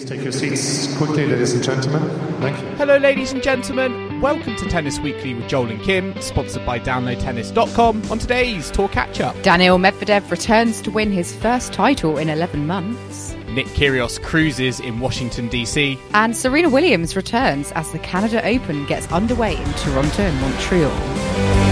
Please take your seats quickly, ladies and gentlemen. Thank you. Hello, ladies and gentlemen. Welcome to Tennis Weekly with Joel and Kim, sponsored by DownloadTennis.com. On today's Tour Catch Up, Daniil Medvedev returns to win his first title in 11 months. Nick Kyrgios cruises in Washington, D.C. And Serena Williams returns as the Canada Open gets underway in Toronto and Montreal.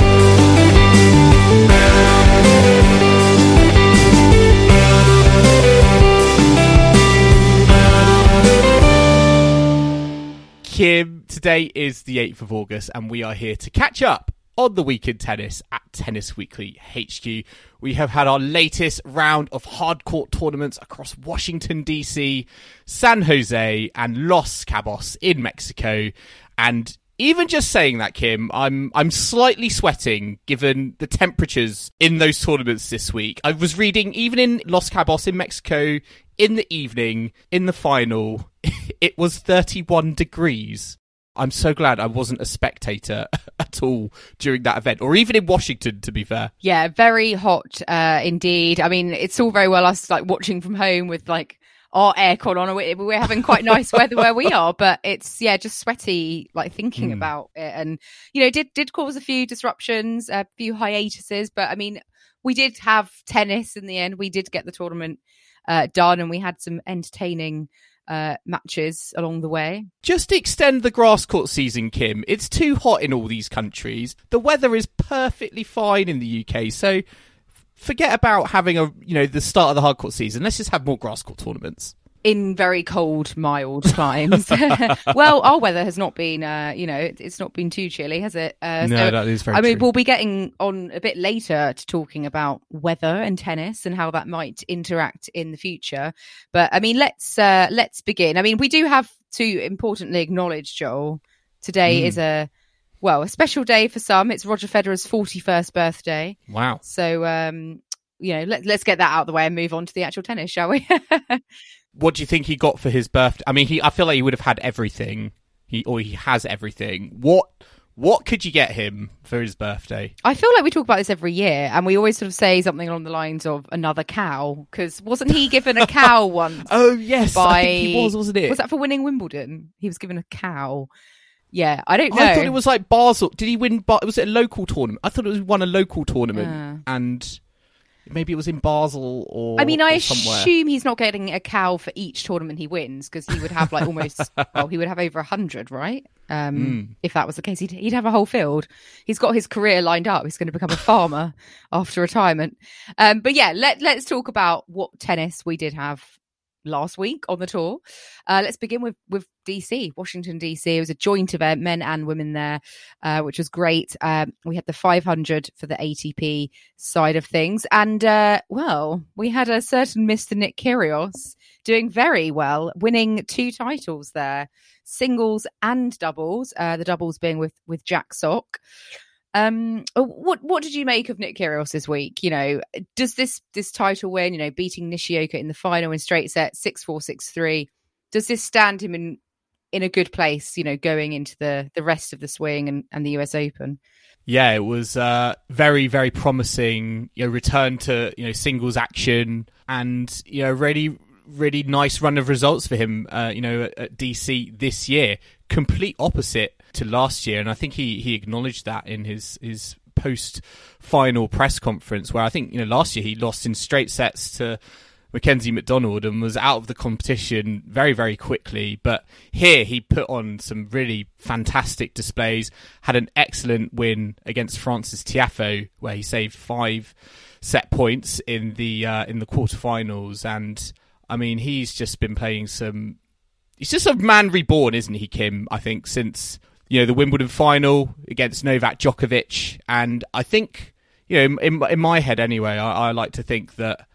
Kim, today is the 8th of August, and we are here to catch up on the week in tennis at Tennis Weekly HQ. We have had our latest round of hard court tournaments across Washington, D.C., San Jose, and Los Cabos in Mexico. And even just saying that, Kim, I'm I'm slightly sweating given the temperatures in those tournaments this week. I was reading even in Los Cabos in Mexico in the evening in the final, it was 31 degrees. I'm so glad I wasn't a spectator at all during that event, or even in Washington, to be fair. Yeah, very hot uh, indeed. I mean, it's all very well us like watching from home with like our aircon on. We're, we're having quite nice weather where we are, but it's yeah, just sweaty. Like thinking Hmm. about it, and you know, did did cause a few disruptions, a few hiatuses. But I mean, we did have tennis in the end. We did get the tournament uh, done, and we had some entertaining uh, matches along the way. Just extend the grass court season, Kim. It's too hot in all these countries. The weather is perfectly fine in the UK, so forget about having a you know the start of the hard court season. Let's just have more grass court tournaments. in very cold, mild climes. well, our weather has not been, uh, you know, it, it's not been too chilly, has it? Uh, No, that is very I mean, true. we'll be getting on a bit later to talking about weather and tennis and how that might interact in the future. But I mean, let's uh, let's begin. I mean, we do have to importantly acknowledge, Joel. Today Mm. is a well, a special day for some. It's Roger Federer's forty-first birthday. Wow. So, um, you know, let, let's get that out of the way and move on to the actual tennis, shall we? What do you think he got for his birthday? I mean, he I feel like he would have had everything. He or he has everything. What what could you get him for his birthday? I feel like we talk about this every year, and we always sort of say something along the lines of another cow. Because wasn't he given a cow once? Oh yes, by I think he was, wasn't it? Was that for winning Wimbledon? He was given a cow. Yeah, I don't know. I thought it was like Basel. Did he win? Ba- was it a local tournament? I thought it was won a local tournament, Ah. and maybe it was in Basel or. I mean, I assume he's not getting a cow for each tournament he wins because he would have like almost, well, he would have over a hundred, right? Um, Mm. If that was the case, he'd, he'd have a whole field. He's got his career lined up. He's going to become a farmer after retirement. Um, but yeah, let let's talk about what tennis we did have last week on the tour. Uh, let's begin with with DC, Washington DC. It was a joint event, men and women there, uh, which was great. Um, we had the 500 for the ATP side of things, and uh, well, we had a certain Mister Nick Kyrgios doing very well, winning two titles there, singles and doubles. Uh, the doubles being with with Jack Sock. Um, uh, what what did you make of Nick Kyrgios this week? You know, does this this title win, you know, beating Nishioka in the final in straight set six four six three, does this stand him in in a good place? You know, going into the the rest of the swing and, and the US Open. Yeah, it was uh, very, very promising. You know, return to you know singles action, and you know, really, really nice run of results for him. Uh, you know, at, at DC this year, complete opposite to last year, and I think he he acknowledged that in his his post final press conference, where I think you know last year he lost in straight sets to Mackenzie McDonald and was out of the competition very, very quickly. But here he put on some really fantastic displays, had an excellent win against Frances Tiafoe, where he saved five set points in the uh, in the quarterfinals. And I mean, he's just been playing some. He's just a man reborn, isn't he, Kim? I think since you know the Wimbledon final against Novak Djokovic, and I think you know in in my head anyway, I, I like to think that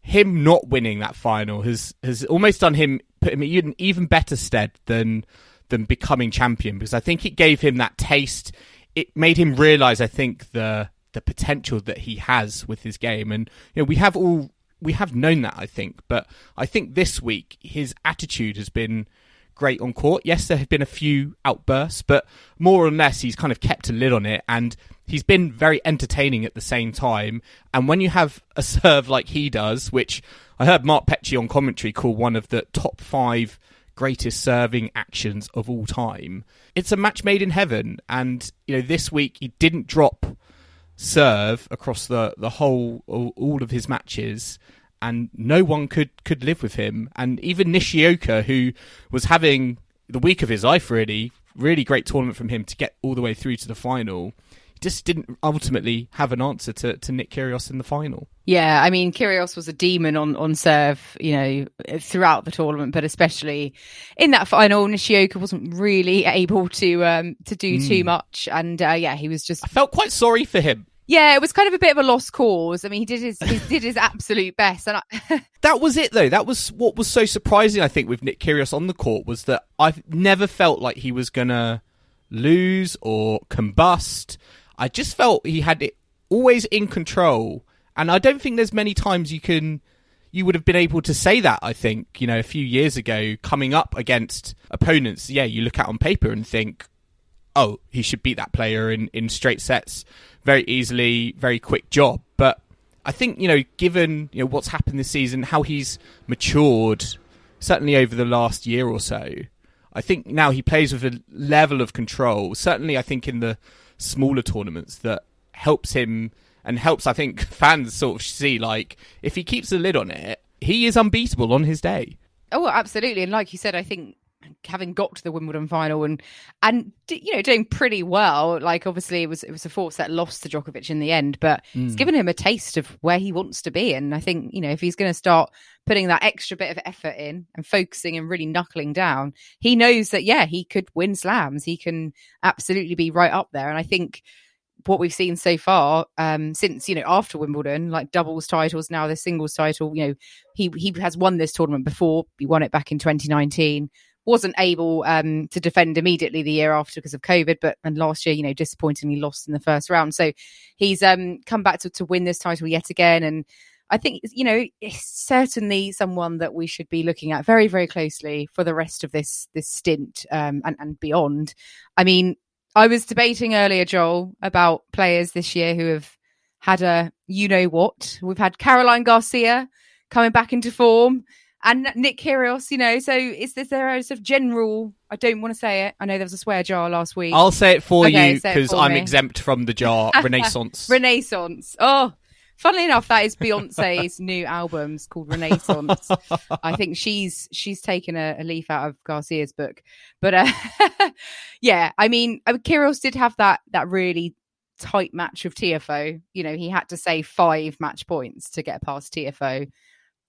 him not winning that final has has almost done him put him in even better stead than than becoming champion. Because I think it gave him that taste. It made him realize, I think, the the potential that he has with his game, and you know we have all we have known that I think, but I think this week his attitude has been great on court. Yes, there have been a few outbursts, but more or less he's kind of kept a lid on it and he's been very entertaining at the same time. And when you have a serve like he does, which I heard Mark Petchey on commentary call one of the top five greatest serving actions of all time, it's a match made in heaven. And, you know, this week he didn't drop serve across the, the whole, all of his matches and no one could could live with him. And even Nishioka, who was having the week of his life, really, really great tournament from him to get all the way through to the final. Just didn't ultimately have an answer to, to Nick Kyrgios in the final. Yeah, I mean, Kyrgios was a demon on, on serve, you know, throughout the tournament, but especially in that final, Nishioka wasn't really able to um, to do mm. too much, and uh, yeah, he was just. I felt quite sorry for him yeah, it was kind of a bit of a lost cause. I mean, he did his he did his absolute best, and I... that was it though. That was what was so surprising. I think with Nick Kyrgios on the court was that I've never felt like he was gonna lose or combust. I just felt he had it always in control, and I don't think there's many times you can you would have been able to say that. I think you know a few years ago, coming up against opponents. Yeah, you look at on paper and think, oh, he should beat that player in in straight sets very easily, very quick job. But I think you know, given you know what's happened this season, how he's matured, certainly over the last year or so, I think now he plays with a level of control. Certainly, I think in the smaller tournaments that helps him and helps. I think fans sort of see like if he keeps a lid on it, he is unbeatable on his day. Oh, absolutely. And like you said, I think having got to the Wimbledon final and and you know doing pretty well. Like obviously it was it was a force that lost to Djokovic in the end, but mm. it's given him a taste of where he wants to be. And I think you know if he's going to start putting that extra bit of effort in and focusing and really knuckling down, he knows that yeah he could win slams. He can absolutely be right up there. And I think what we've seen so far um, since you know after Wimbledon, like doubles titles, now the singles title. You know, he he has won this tournament before. He won it back in 2019 wasn't able um, to defend immediately the year after because of COVID, but and last year, you know, disappointingly lost in the first round. So he's um, come back to, to win this title yet again, and I think you know certainly someone that we should be looking at very very closely for the rest of this this stint um, and and beyond. I mean, I was debating earlier, Joel, about players this year who have had a you know what. We've had Caroline Garcia coming back into form and Nick Kyrgios, you know, so is, is there a sort of general? I don't want to say it. I know there was a swear jar last week. I'll say it for okay, you because I'm me. exempt from the jar. Renaissance. Renaissance. Oh, funnily enough, that is Beyonce's new album. It's called Renaissance. I think she's she's taken a, a, leaf out of Garcia's book, but uh, yeah, I mean, Kyrgios did have that that really tight match of Tiafoe. You know, he had to say five match points to get past Tiafoe.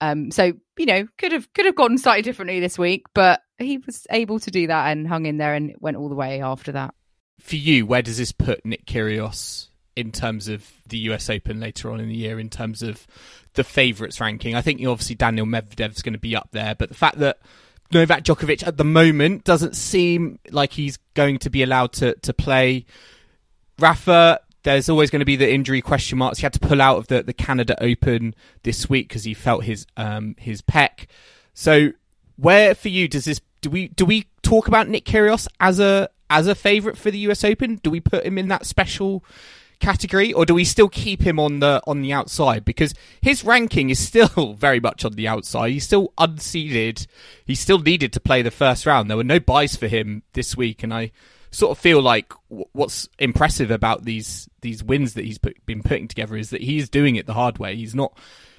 Um, so you know, could have could have gone slightly differently this week, but he was able to do that and hung in there and went all the way after that. For you, where does this put Nick Kyrgios in terms of the US Open later on in the year? In terms of the favourites ranking, I think obviously Daniil Medvedev's going to be up there, but the fact that Novak Djokovic at the moment doesn't seem like he's going to be allowed to to play. Rafa there's always going to be the injury question marks. He had to pull out of the, the Canada Open this week because he felt his um his pec. So where for you does this do we do we talk about Nick Kyrgios as a as a favorite for the US Open? Do we put him in that special category or do we still keep him on the on the outside because his ranking is still very much on the outside he's still unseeded he still needed to play the first round there were no buys for him this week and i sort of feel like what's impressive about these these wins that he's put, been putting together is that he's doing it the hard way. He's not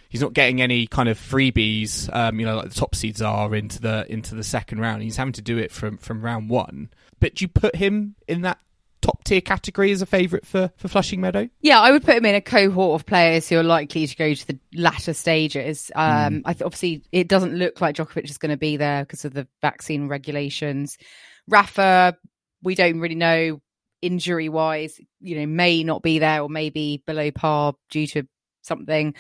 he's not getting any kind of freebies, um, you know, like the top seeds are into the into the second round. He's having to do it from from round one. But do you put him in that top tier category as a favourite for, for Flushing Meadow? Yeah, I would put him in a cohort of players who are likely to go to the latter stages. Um, mm. I th- obviously, it doesn't look like Djokovic is going to be there because of the vaccine regulations. Rafa we don't really know injury wise, you know, may not be there or maybe below par due to something.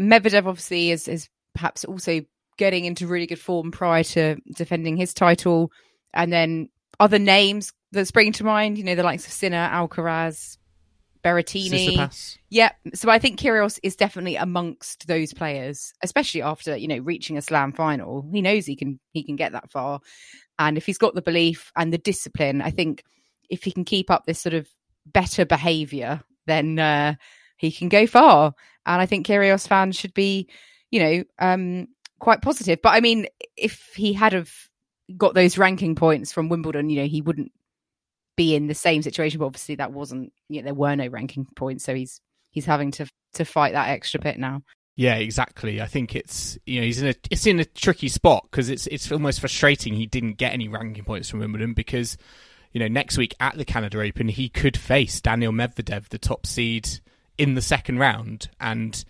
Medvedev obviously is is perhaps also getting into really good form prior to defending his title, and then other names that spring to mind, you know, the likes of Sinner, Alcaraz, Berrettini. Yeah, so I think Kyrgios is definitely amongst those players, especially after you know reaching a Slam final. He knows he can he can get that far, and if he's got the belief and the discipline, I think if he can keep up this sort of better behaviour, then uh, he can go far. And I think Kyrgios fans should be, you know, um, quite positive. But I mean, if he had have got those ranking points from Wimbledon, you know, he wouldn't be in the same situation. But obviously, that wasn't. You know, there were no ranking points, so he's he's having to to fight that extra bit now. Yeah, exactly. I think it's you know he's in a it's in a tricky spot because it's it's almost frustrating he didn't get any ranking points from Wimbledon because you know next week at the Canada Open he could face Daniil Medvedev, the top seed in the second round, and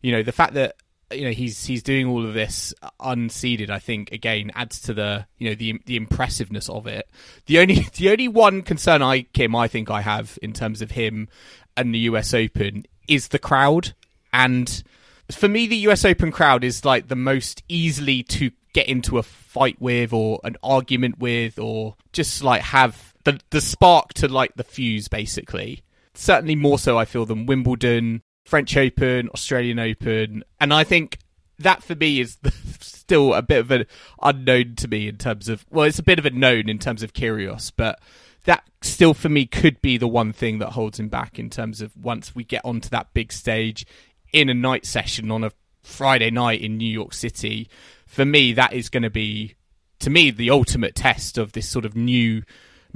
you know the fact that you know he's he's doing all of this unseeded i think again adds to the you know the the impressiveness of it. The only the only one concern i kim i think i have in terms of him and the us open is the crowd. And for me the us open crowd is like the most easily to get into a fight with or an argument with or just like have the the spark to light the fuse basically. Certainly more so i feel than wimbledon French Open, Australian Open, and I think that for me is still a bit of an unknown to me in terms of well, it's a bit of a known in terms of Kyrgios, but that still for me could be the one thing that holds him back in terms of once we get onto that big stage in a night session on a Friday night in New York City. For me, that is going to be to me the ultimate test of this sort of new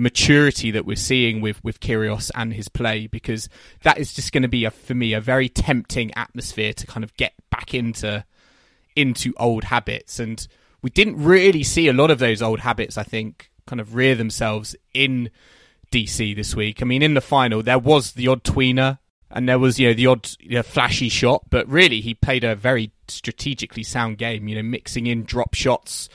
maturity that we're seeing with with Kyrgios and his play because that is just going to be a, for me a very tempting atmosphere to kind of get back into into old habits and we didn't really see a lot of those old habits I think kind of rear themselves in DC this week. I mean in the final there was the odd tweener and there was you know the odd you know, flashy shot but really he played a very strategically sound game you know mixing in drop shots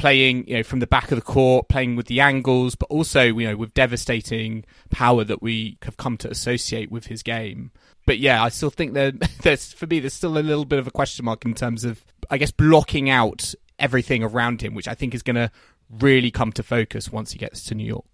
playing you know from the back of the court, playing with the angles, but also you know with devastating power that we have come to associate with his game. But yeah, I still think that there's for me there's still a little bit of a question mark in terms of I guess blocking out everything around him, which I think is going to really come to focus once he gets to New York.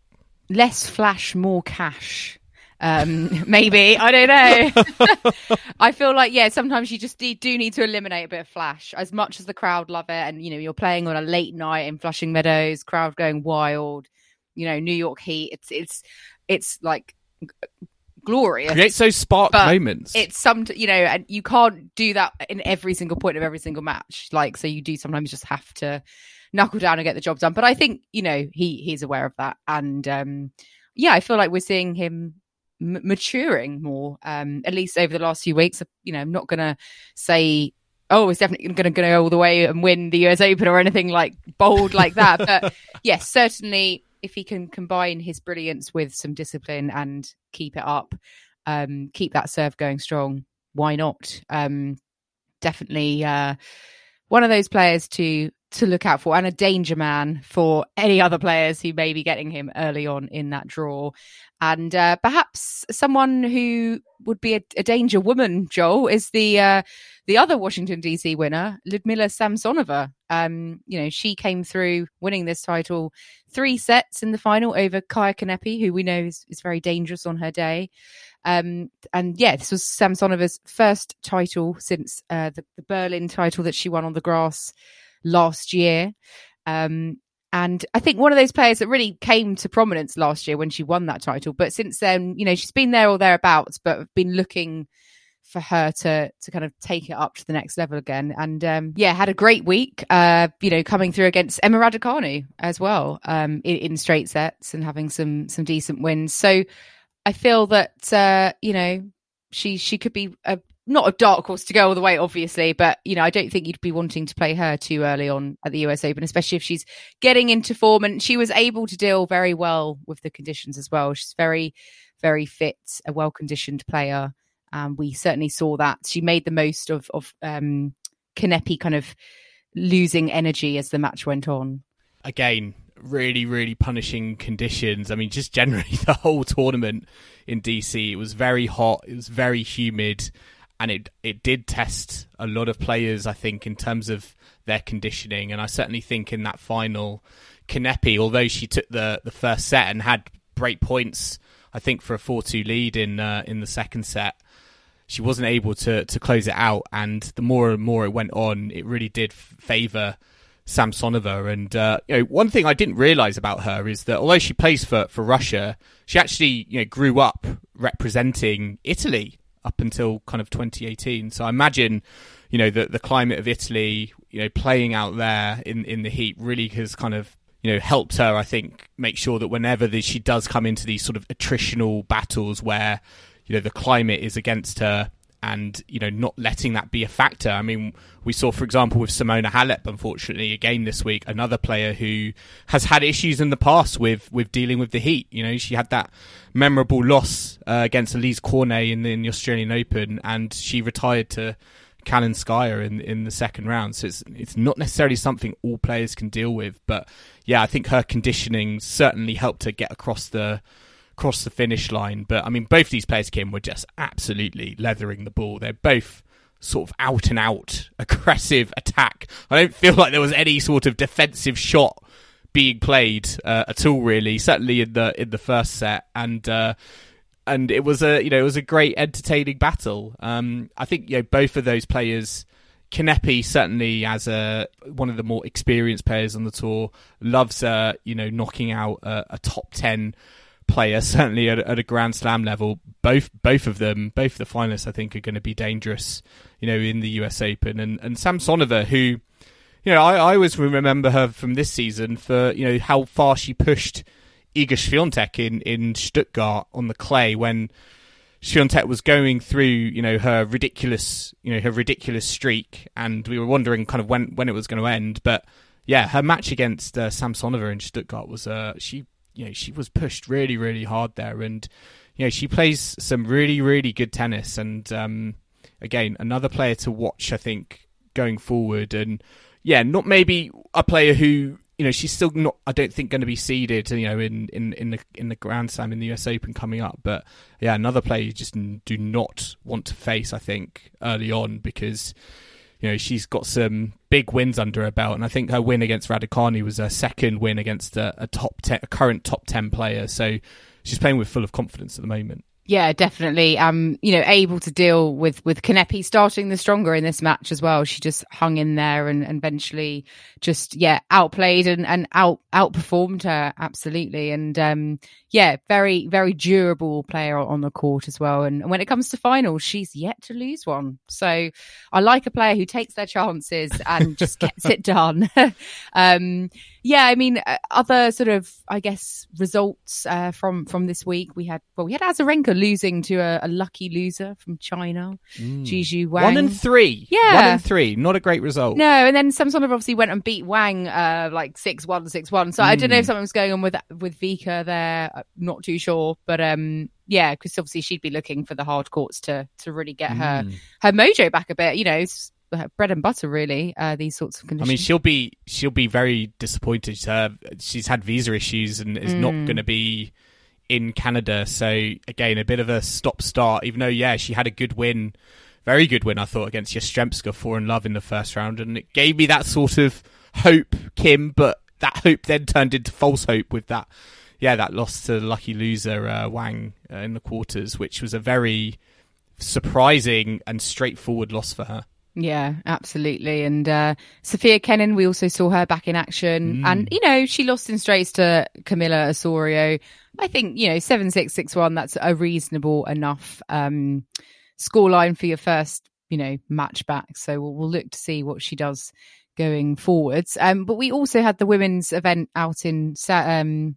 Less flash, more cash. Um, maybe I don't know. I feel like yeah, sometimes you just do, do need to eliminate a bit of flash. As much as the crowd love it, and you know you're playing on a late night in Flushing Meadows, crowd going wild. You know New York Heat. It's it's it's like glorious. Create those spark moments. It's some, you know, and you can't do that in every single point of every single match. Like, so you do sometimes just have to knuckle down and get the job done. But I think, you know, he he's aware of that, and um, yeah, I feel like we're seeing him m- maturing more. Um, at least over the last few weeks. You know, I'm not gonna say. Oh, he's definitely going to go all the way and win the US Open or anything like bold like that. But yes, certainly if he can combine his brilliance with some discipline and keep it up, um, keep that serve going strong, why not? Um, definitely uh, one of those players to to look out for and a danger man for any other players who may be getting him early on in that draw. And uh, perhaps someone who would be a, a danger woman, Joel, is the uh, the other Washington DC winner, Ludmila Samsonova. Um, you know, she came through winning this title three sets in the final over Kaia Kanepi, who we know is, is very dangerous on her day. Um, and yeah, this was Samsonova's first title since uh, the, the Berlin title that she won on the grass last year. Um, and I think one of those players that really came to prominence last year when she won that title. But since then, you know, she's been there or thereabouts, but been looking for her to to kind of take it up to the next level again. And um, yeah, had a great week. Uh, you know, coming through against Emma Raducanu as well um, in, in straight sets and having some some decent wins. So I feel that uh, you know she she could be a not a dark horse to go all the way, obviously, but you know, I don't think you'd be wanting to play her too early on at the US Open, especially if she's getting into form and she was able to deal very well with the conditions as well. She's very, very fit, a well conditioned player. Um, we certainly saw that she made the most of of um, Kanepi kind of losing energy as the match went on. again, really, really punishing conditions. I mean, just generally the whole tournament in DC, it was very hot, it was very humid, and it it did test a lot of players, I think, in terms of their conditioning. And I certainly think in that final, Kanepi, although she took the the first set and had break points, I think for a four two lead in uh, in the second set, she wasn't able to to close it out. And the more and more it went on, it really did favour Samsonova. And uh, you know, one thing I didn't realise about her is that although she plays for for Russia, she actually you know grew up representing Italy up until kind of 2018. So I imagine, you know, the the climate of Italy, you know, playing out there in in the heat really has kind of you know helped her. I think make sure that whenever the, she does come into these sort of attritional battles where you know the climate is against her and you know not letting that be a factor. I mean, we saw, for example, with Simona Halep, unfortunately, again this week, another player who has had issues in the past with with dealing with the heat. You know, she had that memorable loss uh, against Alizé Cornet in, in the Australian Open, and she retired to Kalinskaya in in the second round. So it's it's not necessarily something all players can deal with, but yeah, I think her conditioning certainly helped her get across the across the finish line. But I mean, both these players, Kim, were just absolutely leathering the ball. They're both sort of out and out aggressive attack. I don't feel like there was any sort of defensive shot being played uh, at all, really. Certainly in the in the first set, and uh, and it was a you know it was a great entertaining battle. Um, I think you know both of those players. Kanepi certainly, as a one of the more experienced players on the tour, loves uh, you know knocking out a, a top ten player, certainly at, at, a Grand Slam level. Both both of them, both the finalists, I think, are going to be dangerous. You know, in the U.S. Open, and and Samsonova, who, you know, I, I always remember her from this season for you know how far she pushed Iga Swiatek in in Stuttgart on the clay when. Swiatek was going through, you know, her ridiculous, you know, her ridiculous streak, and we were wondering kind of when when it was going to end. But yeah, her match against uh, Samsonova in Stuttgart was uh, she you know she was pushed really really hard there, and you know she plays some really really good tennis, and um, again another player to watch I think going forward, and yeah, not maybe a player who you know she's still not I don't think going to be seeded you know in in in the in the Grand Slam in the US Open coming up. But yeah another player you just do not want to face I think early on because you know she's got some big wins under her belt, and I think her win against Raducanu was her second win against a, a top ten, a current top ten player. So she's playing with full of confidence at the moment. Yeah, definitely. Um, you know, able to deal with with Kanepi starting the stronger in this match as well. She just hung in there and, and eventually just yeah outplayed and, and out outperformed her absolutely. And um, yeah, very very durable player on the court as well. And, and when it comes to finals, she's yet to lose one. So I like a player who takes their chances and just gets it done. um, yeah, I mean, uh, other sort of, I guess, results uh, from from this week. We had well, we had Azarenka losing to a, a lucky loser from China, mm. Xiyu Wang. One and three. Yeah, one and three. Not a great result. No, and then Samsonov obviously went and beat Wang uh, like six one, six one. So mm. I don't know if hmm. something was going on with with Vika there. I'm not too sure, but um, yeah, because obviously she'd be looking for the hard courts to to really get mm. her her mojo back a bit. You know bread and butter, really. Uh, these sorts of conditions. I mean, she'll be she'll be very disappointed. she's had visa issues and is mm. not going to be in Canada. So again, a bit of a stop start. Even though, yeah, she had a good win, very good win. I thought against Yastremska, four in love in the first round, and it gave me that sort of hope, Kim. But that hope then turned into false hope with that. Yeah, that loss to the lucky loser uh, Wang uh, in the quarters, which was a very surprising and straightforward loss for her. Yeah, absolutely. And uh, Sofia Kenin, we also saw her back in action. Mm. And, you know, she lost in straights to Camila Osorio. I think, you know, 7 6 6 1, that's a reasonable enough um, scoreline for your first, you know, match back. So we'll, we'll look to see what she does going forwards. Um, but we also had the women's event out in, um,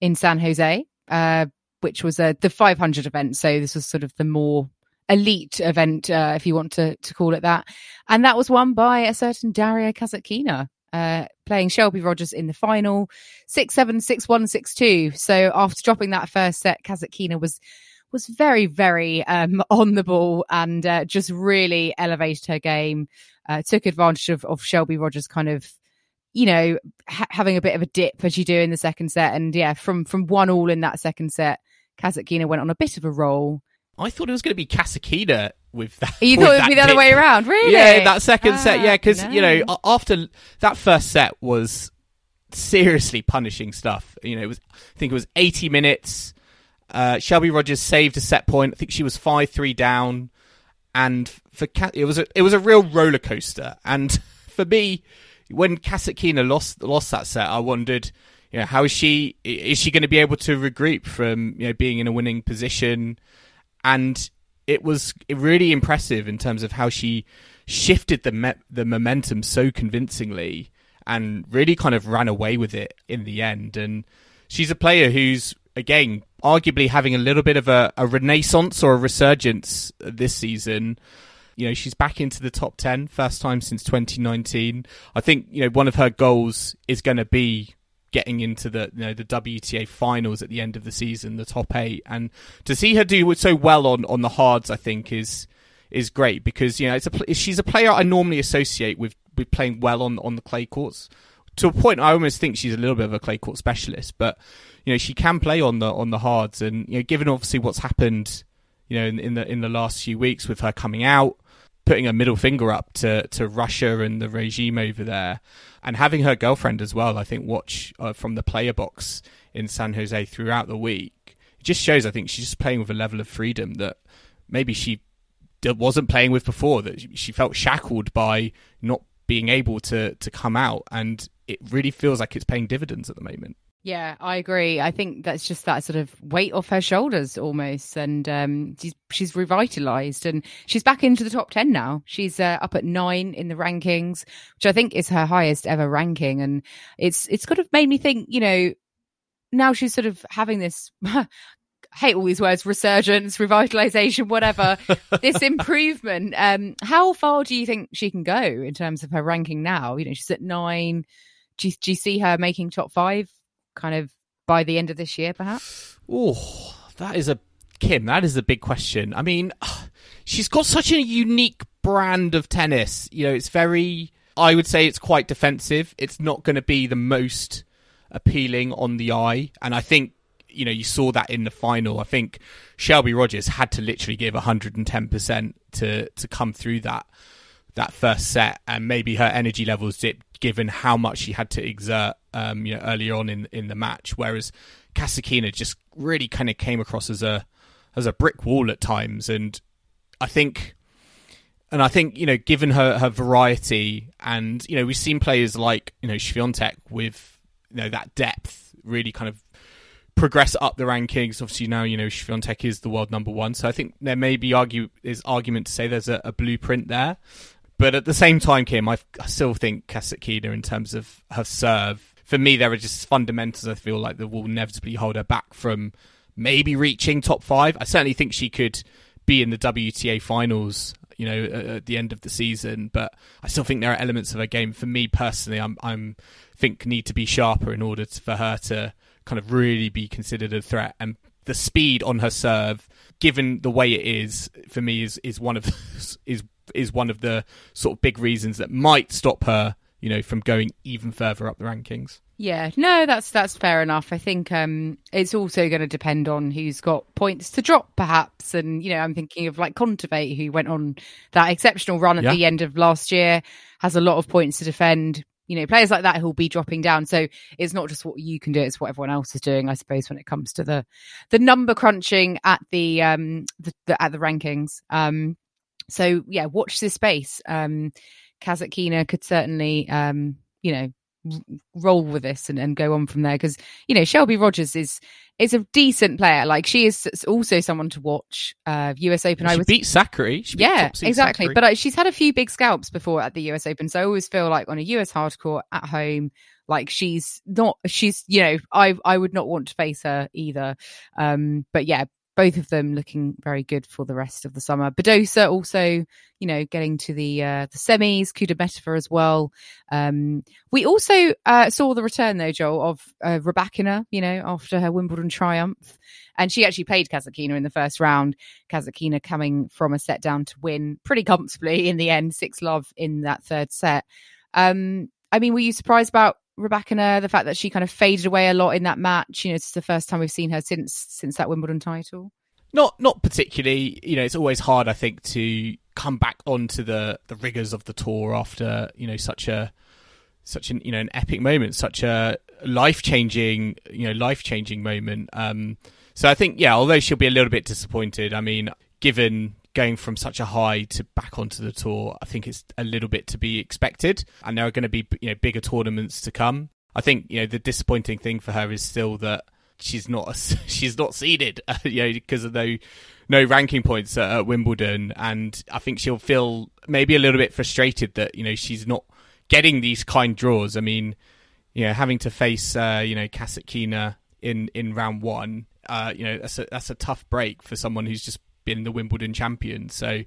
in San Jose. Uh, which was a, the 500 event. So this was sort of the more elite event, uh, if you want to, to call it that. And that was won by a certain Daria Kasatkina. Uh, playing Shelby Rogers in the final, six seven six one six two. So after dropping that first set, Kasatkina was was very very um, on the ball and uh, just really elevated her game. Uh, took advantage of, of Shelby Rogers kind of you know ha- having a bit of a dip as you do in the second set, and yeah, from from one all in that second set, Kasatkina went on a bit of a roll I thought it was going to be Kasatkina with that. You thought it would be the other way around, really? Yeah, that second set. Ah, Yeah, because you know after that first set was seriously punishing stuff. You know, it was I think it was 80 minutes. Uh, Shelby Rogers saved a set point. I think she was five three down, and for Ka- it was a it was a real roller coaster. And for me, when Kasatkina lost lost that set, I wondered, you know, how is she is she going to be able to regroup from you know being in a winning position? And it was really impressive in terms of how she shifted the me- the momentum so convincingly and really kind of ran away with it in the end. And she's a player who's again arguably having a little bit of a, a renaissance or a resurgence this season. You know, she's back into the top 10, first time since 2019. I think, you know, one of her goals is going to be getting into the you know the WTA finals at the end of the season, the top 8 and to see her do so well on on the hards I think is is great because you know it's a she's a player I normally associate with with playing well on on the clay courts. To a point, I almost think she's a little bit of a clay court specialist, but you know she can play on the on the hards, and you know given obviously what's happened, you know in, in the in the last few weeks with her coming out, putting a middle finger up to to Russia and the regime over there, and having her girlfriend as well. I think watch uh, from the player box in San Jose throughout the week. It just shows I think she's just playing with a level of freedom that maybe she wasn't playing with before. That she- she felt shackled by not being able to to come out, and it really feels like it's paying dividends at the moment. Yeah, I agree. I think that's just that sort of weight off her shoulders almost, and um, she's she's revitalized and she's back into the top ten now. She's uh, up at nine in the rankings, which I think is her highest ever ranking, and it's it's kind of made me think. You know, now she's sort of having this. Hate all these words resurgence revitalization whatever this improvement um how far do you think she can go in terms of her ranking now you know she's at nine do you, do you see her making top five kind of by the end of this year, perhaps? Oh, that is a Kim. That is a big question. I mean, she's got such a unique brand of tennis. You know, it's very. I would say it's quite defensive. It's not going to be the most appealing on the eye, and I think you know you saw that in the final. I think Shelby Rogers had to literally give 110 percent to to come through that that first set, and maybe her energy levels dipped given how much she had to exert, um, you know, earlier on in in the match. Whereas Kasatkina just really kind of came across as a as a brick wall at times, and I think. And I think you know, given her, her variety, and you know, we've seen players like you know Swiatek with you know that depth really kind of progress up the rankings. Obviously now you know Swiatek is the world number one, so I think there may be argue is argument to say there's a, a blueprint there. But at the same time, Kim, I, I still think Kasatkina in terms of her serve. For me, there are just fundamentals I feel like that will inevitably hold her back from maybe reaching top five. I certainly think she could be in the WTA finals, you know, at, at the end of the season. But I still think there are elements of her game. For me personally, I'm I'm think need to be sharper in order to, for her to kind of really be considered a threat. And the speed on her serve, given the way it is, for me is is one of is is one of the sort of big reasons that might stop her, you know, from going even further up the rankings. Yeah, no, that's that's fair enough. I think um, it's also going to depend on who's got points to drop, perhaps. And you know, I'm thinking of like Kontaveit, who went on that exceptional run at Yeah. the end of last year, has a lot of points to defend. You know, players like that who'll be dropping down. So it's not just what you can do; it's what everyone else is doing, I suppose, when it comes to the the number crunching at the um the, the at the rankings. Um, so yeah, watch this space. Um, Kasatkina could certainly um, you know roll with this and, and go on from there because you know Shelby Rogers is is a decent player. Like she is also someone to watch. Uh, U.S. Open, I was beat Sakkari. Beat yeah, exactly. Sakkari. But uh, she's had a few big scalps before at the US Open, so I always feel like on a US hardcourt at home, like she's not. She's you know, I I would not want to face her either. Um, but yeah, both of them looking very good for the rest of the summer. Badosa also, you know, getting to the uh, the semis. Kudermetova as well. Um, we also uh, saw the return though, Joel, of uh, Rybakina. You know, after her Wimbledon triumph. And she actually played Kasatkina in the first round. Kasatkina coming from a set down to win pretty comfortably in the end, six love in that third set. Um, I mean, were you surprised about Rybakina the fact that she kind of faded away a lot in that match? You know, it's the first time we've seen her since since that Wimbledon title. Not not particularly. You know, it's always hard, I think, to come back onto the the rigors of the tour after you know such a such an you know an epic moment, such a life changing you know life changing moment. Um, so I think yeah, although she'll be a little bit disappointed. I mean, given going from such a high to back onto the tour, I think it's a little bit to be expected, and there are going to be you know bigger tournaments to come. I think you know the disappointing thing for her is still that she's not she's not seeded, you know, because of no no ranking points at, at, Wimbledon, and I think she'll feel maybe a little bit frustrated that you know she's not getting these kind draws. I mean, you know, having to face uh, you know Kasatkina in in round one, uh, you know, that's a that's a tough break for someone who's just been the Wimbledon champion. So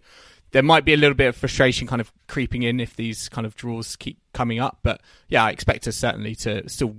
there might be a little bit of frustration kind of creeping in if these kind of draws keep coming up. But yeah, I expect her certainly to still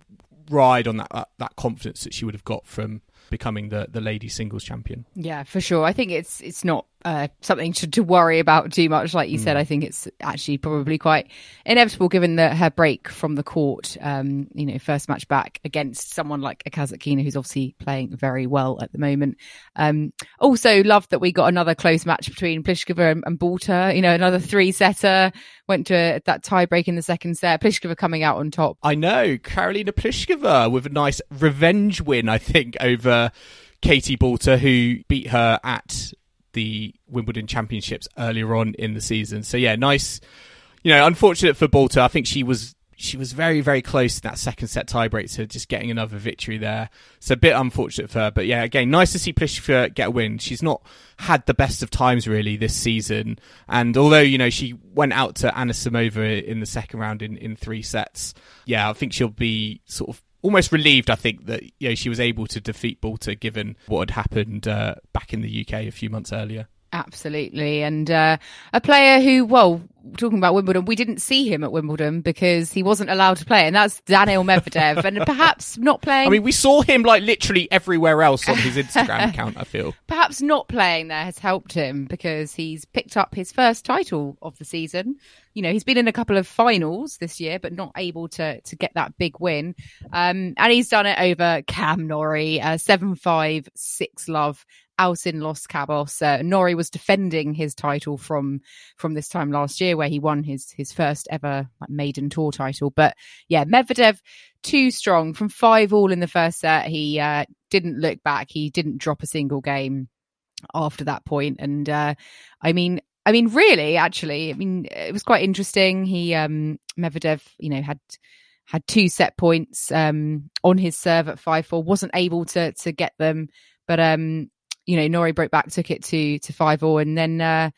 ride on that that, that confidence that she would have got from becoming the the lady singles champion. Yeah, for sure. I think it's it's not uh, something to, to worry about too much. Like you mm. said, I think it's actually probably quite inevitable given that her break from the court, um, you know, first match back against someone like a Kasatkina, who's obviously playing very well at the moment. Um, also, loved that we got another close match between Pliskova and, and Boulter. You know, another three setter went to a, that tie break in the second set. Pliskova coming out on top. I know Karolina Pliskova with a nice revenge win, I think, over. Katie Boulter, who beat her at the Wimbledon Championships earlier on in the season. So yeah, nice. You know, unfortunate for Boulter. I think she was she was very very close in that second set tiebreak to just getting another victory there. So a bit unfortunate for her, but yeah, again, nice to see Pliskova get a win. She's not had the best of times really this season, and although you know she went out to Anna Samova in the second round in in three sets, yeah, I think she'll be sort of almost relieved, I think, that you know she was able to defeat Boulter given what had happened uh, back in the UK a few months earlier. Absolutely. And uh, a player who, well, talking about Wimbledon, we didn't see him at Wimbledon because he wasn't allowed to play, and that's Daniil Medvedev. and perhaps not playing. I mean, we saw him like literally everywhere else on his Instagram account, I feel. Perhaps not playing there has helped him because he's picked up his first title of the season. You know, he's been in a couple of finals this year, but not able to to get that big win. Um, and he's done it over Cam Norrie, uh, 7 5, 6 love out in Los Cabos. Uh, Norrie was defending his title from from this time last year, where he won his his first ever like, maiden tour title. But yeah, Medvedev too strong from five all in the first set. He uh, didn't look back. He didn't drop a single game after that point. And uh, I mean, I mean, really, actually, I mean, it was quite interesting. He um, Medvedev, you know, had had two set points um, on his serve at five four. wasn't able to to get them, but um, you know, Norrie broke back, took it to to five all, and then uh,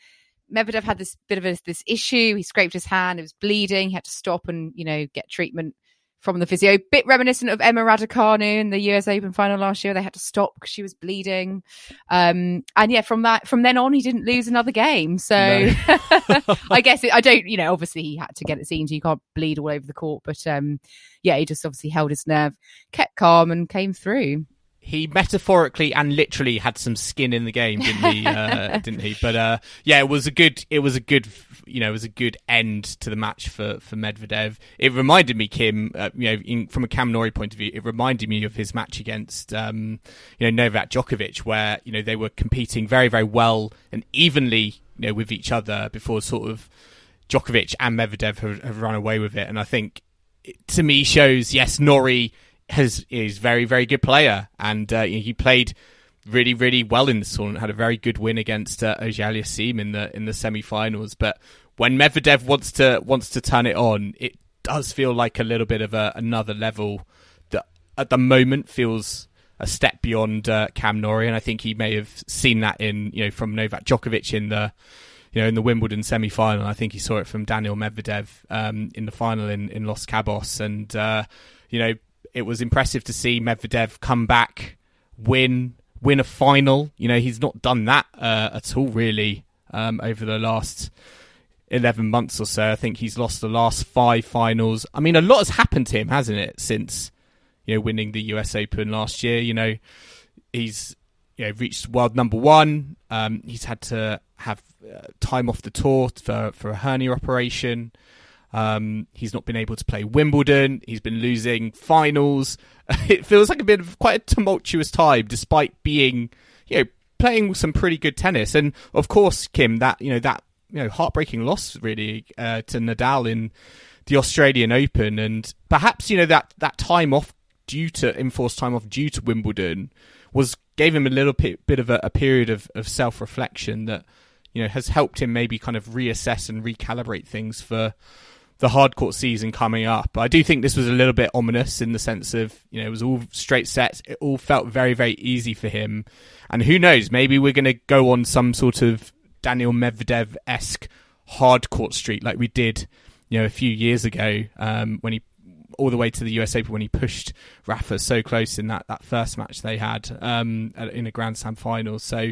Medvedev had this bit of a, this issue. He scraped his hand; it was bleeding. He had to stop and you know get treatment from the physio. Bit reminiscent of Emma Raducanu in the US Open final last year. They had to stop because she was bleeding. Um, and yeah, from that, from then on, he didn't lose another game. So no. I guess it, I don't, you know, obviously he had to get it seen. So you can't bleed all over the court. But um, yeah, he just obviously held his nerve, kept calm, and came through he metaphorically and literally had some skin in the game, didn't he? Uh, didn't he? But uh, yeah, it was a good. It was a good. You know, it was a good end to the match for for Medvedev. It reminded me, Kim. Uh, you know, in, from a Cam Norrie point of view, it reminded me of his match against um, you know Novak Djokovic, where you know they were competing very very well and evenly, you know, with each other before sort of Djokovic and Medvedev have, have run away with it. And I think it, to me shows yes, Norrie has is very very good player, and uh, he played really really well in the tournament. Had a very good win against uh, Auger-Aliassime in the in the semi-finals. But when Medvedev wants to wants to turn it on, it does feel like a little bit of a, another level that at the moment feels a step beyond uh, Cam Norrie, and I think he may have seen that in you know from Novak Djokovic in the you know in the Wimbledon semi final. I think he saw it from Daniil Medvedev um, in the final in, in Los Cabos, and uh, you know it was impressive to see Medvedev come back, win, win a final. You know, he's not done that uh, at all really um, over the last 11 months or so. I think he's lost the last five finals. I mean, a lot has happened to him, hasn't it, since you know winning the US Open last year. You know, he's you know reached world number one. Um, he's had to have uh, time off the tour for for a hernia operation. Um, he's not been able to play Wimbledon. He's been losing finals. It feels like a bit of quite a tumultuous time, despite being, you know, playing some pretty good tennis, and of course, Kim, that you know that you know heartbreaking loss really uh, to Nadal in the Australian Open, and perhaps you know that that time off due to enforced time off due to Wimbledon was gave him a little bit, bit of a, a period of, of self reflection that you know has helped him maybe kind of reassess and recalibrate things for the hard court season coming up. I do think this was a little bit ominous in the sense of, you know, it was all straight sets. It all felt very, very easy for him. And who knows, maybe we're going to go on some sort of Daniil Medvedev esque hard court streak like we did, you know, a few years ago um, when he all the way to the US Open when he pushed Rafa so close in that, that first match they had um, in a Grand Slam final. So,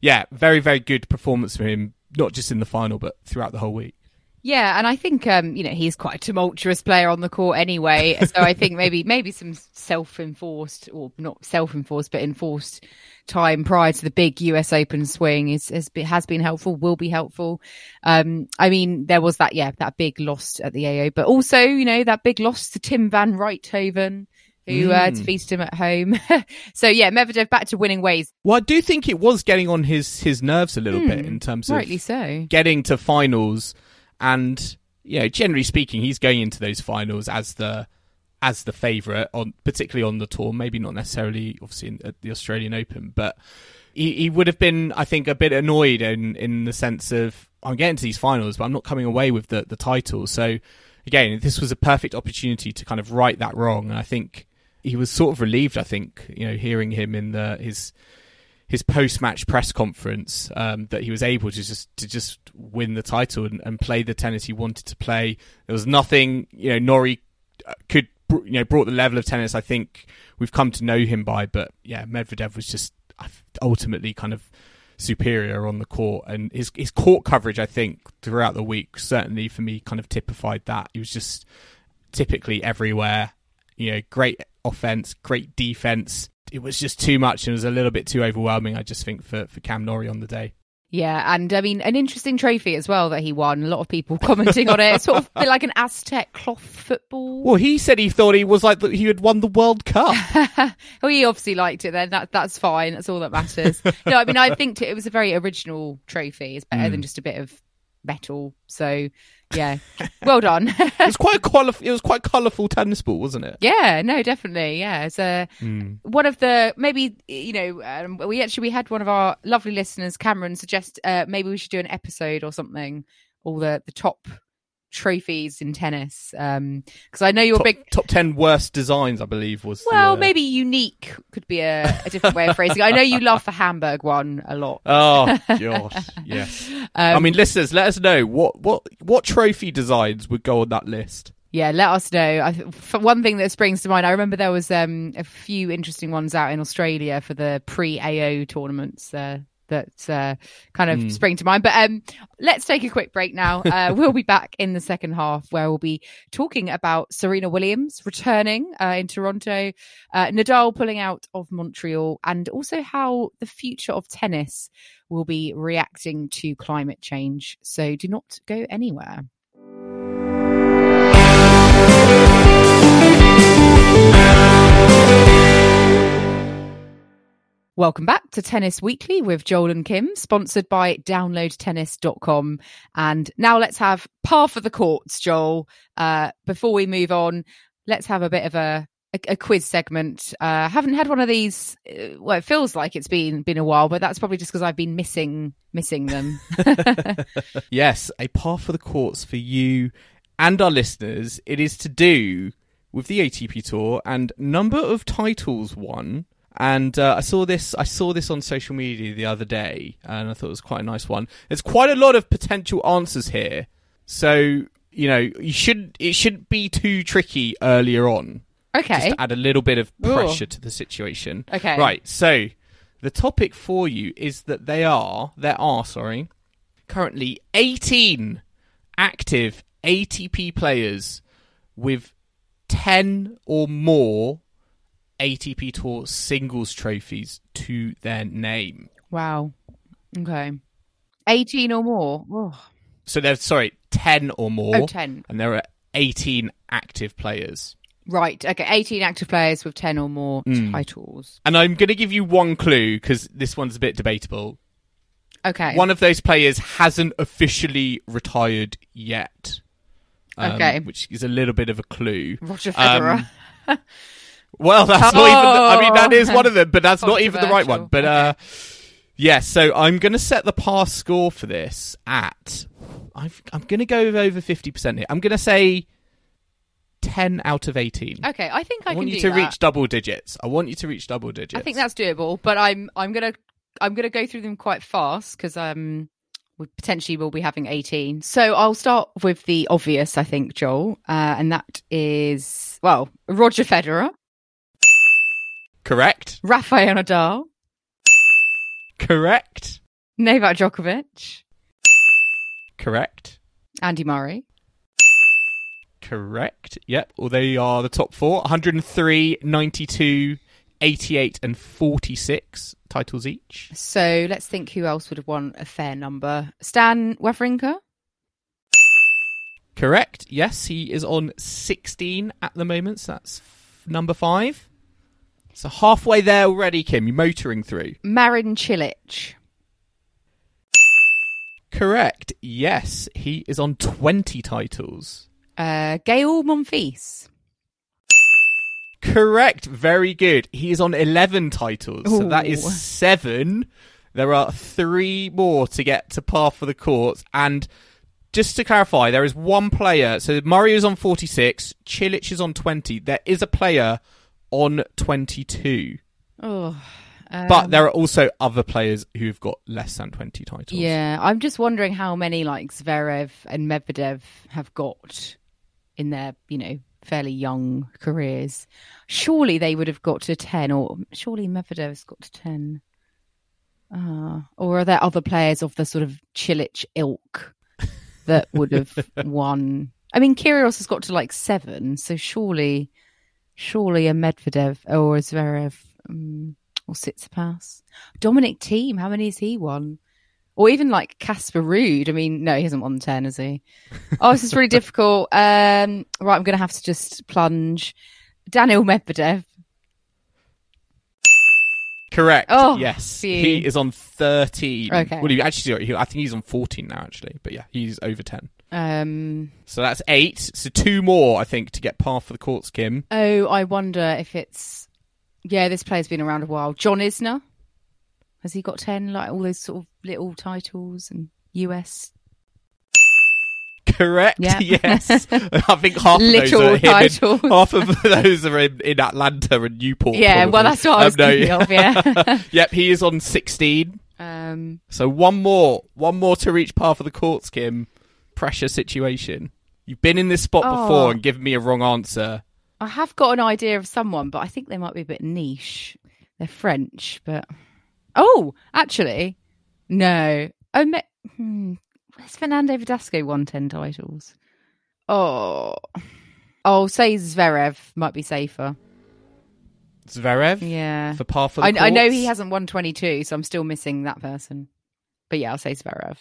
yeah, very, very good performance for him, not just in the final, but throughout the whole week. Yeah, and I think um, you know he's quite a tumultuous player on the court anyway. So I think maybe maybe some self-enforced or not self-enforced but enforced time prior to the big US Open swing is has been, has been helpful. Will be helpful. Um, I mean, there was that yeah that big loss at the AO, but also you know that big loss to Tim Van Rijthoven who mm. uh, hmm. defeated him at home. so yeah, Medvedev back to winning ways. Well, I do think it was getting on his his nerves a little mm, bit in terms of rightly so getting to finals and you know, generally speaking, he's going into those finals as the as the favourite on particularly on the tour. Maybe not necessarily, obviously, in, at the Australian Open, but he, he would have been, I think, a bit annoyed in in the sense of I'm getting to these finals, but I'm not coming away with the the title. So again, this was a perfect opportunity to kind of right that wrong, and I think he was sort of relieved. I think you know, hearing him in the his his post match press conference um, that he was able to just to just win the title and, and, play the tennis he wanted to play. There was nothing you know Norrie uh, could you know brought the level of tennis I think we've come to know him by, but yeah, Medvedev was just ultimately kind of superior on the court. And his his court coverage I think throughout the week certainly for me kind of typified that. He was just typically everywhere you know great offense great defense it was just too much and it was a little bit too overwhelming. I just think for for Cam Norrie on the day. Yeah, and I mean an interesting trophy as well that he won. A lot of people commenting on it. It's sort of like an Aztec cloth football. Well, he said he thought he was like the, he had won the World Cup. well, he obviously liked it. Then that that's fine. That's all that matters. no, I mean I think it was a very original trophy. It's better mm. than just a bit of metal. So yeah, well done. it was quite a quali- It was quite colourful tennis ball, wasn't it? Yeah, no, definitely. Yeah, it's a mm. one of the maybe you know um, we actually we had one of our lovely listeners, Cameron, suggest uh, maybe we should do an episode or something, all the the top trophies in tennis? Because um, I know you're top, big top ten worst designs. I believe was well, the, uh... maybe unique could be a, a different way of phrasing. I know you love the Hamburg one a lot. Oh gosh, yes. Um, I mean, listeners, let us know what what what trophy designs would go on that list. Yeah, let us know. I, one thing that springs to mind, I remember there was um, a few interesting ones out in Australia for the pre AO tournaments. Uh, that uh, kind of mm. spring to mind. But um, let's take a quick break now. Uh, we'll be back in the second half where we'll be talking about Serena Williams returning uh, in Toronto, uh, Nadal pulling out of Montreal, and also how the future of tennis will be reacting to climate change. So do not go anywhere. Welcome back to Tennis Weekly with Joel and Kim, sponsored by downloadtennis.com. And now let's have par for the courts, Joel. Uh, before we move on, let's have a bit of a, a, a quiz segment. Uh, haven't had one of these. Uh, well, it feels like it's been been a while, but that's probably just because I've been missing missing them. yes, a par for the courts for you and our listeners. It is to do with the ATP Tour and number of titles won and uh, I saw this. I saw this on social media the other day, and I thought it was quite a nice one. There's quite a lot of potential answers here, so you know you should it shouldn't be too tricky earlier on. Okay, just to add a little bit of pressure Ooh. to the situation. Okay, right. So the topic for you is that they are there are sorry currently 18 active ATP players with 10 or more ATP Tour singles trophies to their name. Wow. Okay. 18 or more. Oh. So there's, sorry, 10 or more. Oh, 10. And there are 18 active players. Right. Okay. 18 active players with 10 or more Hmm. titles. And I'm going to give you one clue because this one's a bit debatable. Okay. One of those players hasn't officially retired yet. um, Okay. Which is a little bit of a clue. Roger Federer. Um, Well, that's not even. The, I mean, that is one of them, but that's not even the right one. But uh, yeah, so I'm going to set the pass score for this at. I've, I'm going to go over fifty percent here. I'm going to say ten out of eighteen. okay. I think I, I want you to that. reach double digits. I want you to reach double digits. I think that's doable, but I'm I'm gonna I'm gonna go through them quite fast because um we potentially will be having 18. So I'll start with the obvious, I think, Joel, uh, and that is well Roger Federer, correct. Rafael Nadal, Correct. Novak Djokovic, Correct. Andy Murray. Correct. Yep. Well, they are the top four 103, 92, 88, and 46 titles each. So let's think who else would have won a fair number. Stan Wawrinka. Correct. Yes, he is on 16 at the moment. So that's f- number five. So halfway there already, Kim. You're motoring through. Marin Cilic. Correct. Yes, he is on 20 titles. Uh, Gaël Monfils. Correct. Very good. He is on 11 titles. So that is seven. There are three more to get to par for the courts. And just to clarify, there is one player. So Murray is on 46. Cilic is on 20. There is a player on 22. Oh, But there are also other players who've got less than 20 titles. Yeah, I'm just wondering how many like Zverev and Medvedev have got in their, you know, fairly young careers. Surely they would have got to 10 or surely Medvedev's got to 10. Uh, or are there other players of the sort of Cilic ilk that would have won? I mean, Kyrgios has got to like 7, so surely surely a Medvedev or a Zverev um, or Tsitsipas. Dominic Thiem, how many has he won? Or even like Casper Ruud. I mean, no, he hasn't won 10, has he? Oh, this is really difficult. Um, right, I'm going to have to just plunge. Daniil Medvedev. Correct. Oh, yes. phew. He is on 13. Okay. Well, he actually, I think he's on 14 now, actually. But yeah, he's over 10. Um, So that's eight. So two more, I think, to get par for the courts, Kim. oh, I wonder if it's. Yeah, this player's been around a while. John Isner. Has he got 10? Like all those sort of little titles and US Correct. Yeah. Yes. I think half of Little those are him in- titles. half of those are in, in Atlanta and Newport. Yeah, well, that's what I was no, thinking of, yeah. yep, he is on 16. Um, So one more. One more to reach par for the courts, Kim. Pressure situation. You've been in this spot Oh. before and given me a wrong answer. I have got an idea of someone, but I think they might be a bit niche. They're French, but oh, actually, no. Oh, me- hmm. where's Fernando Verdasco won ten titles? Oh, oh, say Zverev might be safer. Zverev Yeah, for par for I, I know he hasn't won twenty two, so I'm still missing that person. But yeah, I'll say Zverev.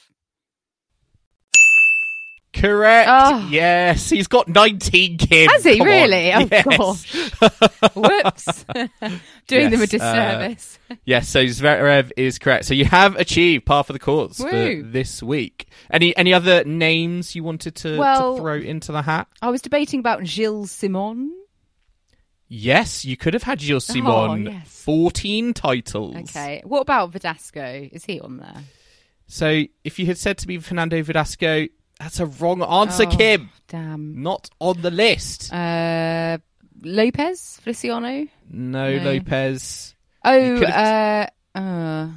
Correct. Oh. Yes, he's got 19, Kim. Has he Come on. really? Oh, yes. gosh. Whoops, doing them a Yes, uh, disservice. Yes, so Zverev is correct. So you have achieved par for the courts for this week. Any any other names you wanted to, Well- to throw into the hat? I was debating about Gilles Simon. Yes, you could have had Gilles Simon. Oh, yes. 14 titles. Okay. What about Verdasco? Is he on there? So if you had said to me Fernando Verdasco, that's a wrong answer, Oh, Kim. Damn. Not on the list. Uh, Lopez Feliciano. no, no. Lopez. Oh, uh, uh,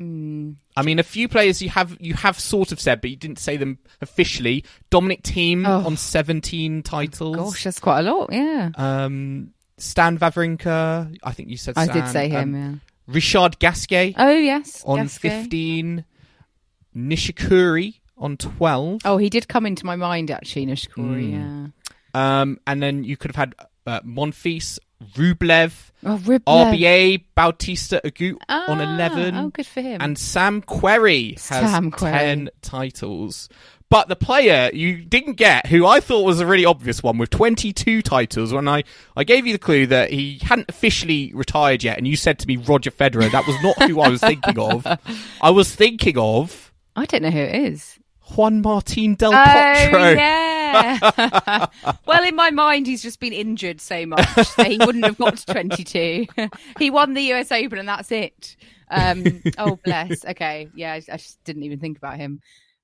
mm, I mean, a few players you have you have sort of said, but you didn't say them officially. Dominic Thiem Oh. on 17 titles. gosh, that's quite a lot. Yeah, Um, Stan Wawrinka, I think you said something. I did say him. Um, yeah. Richard Gasquet Oh yes, on Gasquet. 15. Nishikori on 12. Oh, he did come into my mind actually, Nishikori. Mm. Um, and then you could have had uh, Monfils Rublev, Oh, Rublev. RBA, Bautista Agut on Ah, 11. Oh, good for him. And Sam Querrey has Sam Querrey. 10 titles. But the player you didn't get, who I thought was a really obvious one with 22 titles, when I, I gave you the clue that he hadn't officially retired yet, and you said to me Roger Federer, that was not who I was thinking of. I was thinking of I don't know who it is. Juan Martin Del Oh, Potro. yeah. well, in my mind, he's just been injured so much that he wouldn't have got to 22. he won the US Open and that's it. Um, oh, bless. Okay. Yeah, I, I just didn't even think about him.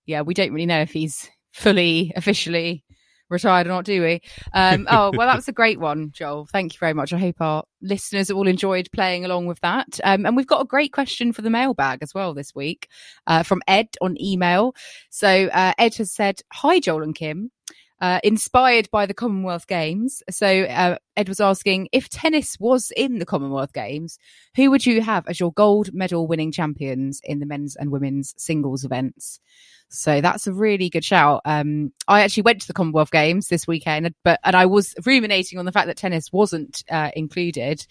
Yeah, we don't really know if he's fully, officially retired or not, do we? Um, oh, well, that was a great one, Joel. Thank you very much. I hope our listeners all enjoyed playing along with that. Um, and we've got a great question for the mailbag as well this week uh, from Ed on email. So uh, Ed has said, Hi, Joel and Kim. Uh, inspired by the Commonwealth Games. So uh, Ed was asking if tennis was in the Commonwealth Games, who would you have as your gold medal winning champions in the men's and women's singles events? So that's a really good shout. Um, I actually went to the Commonwealth Games this weekend, but and I was ruminating on the fact that tennis wasn't uh, included.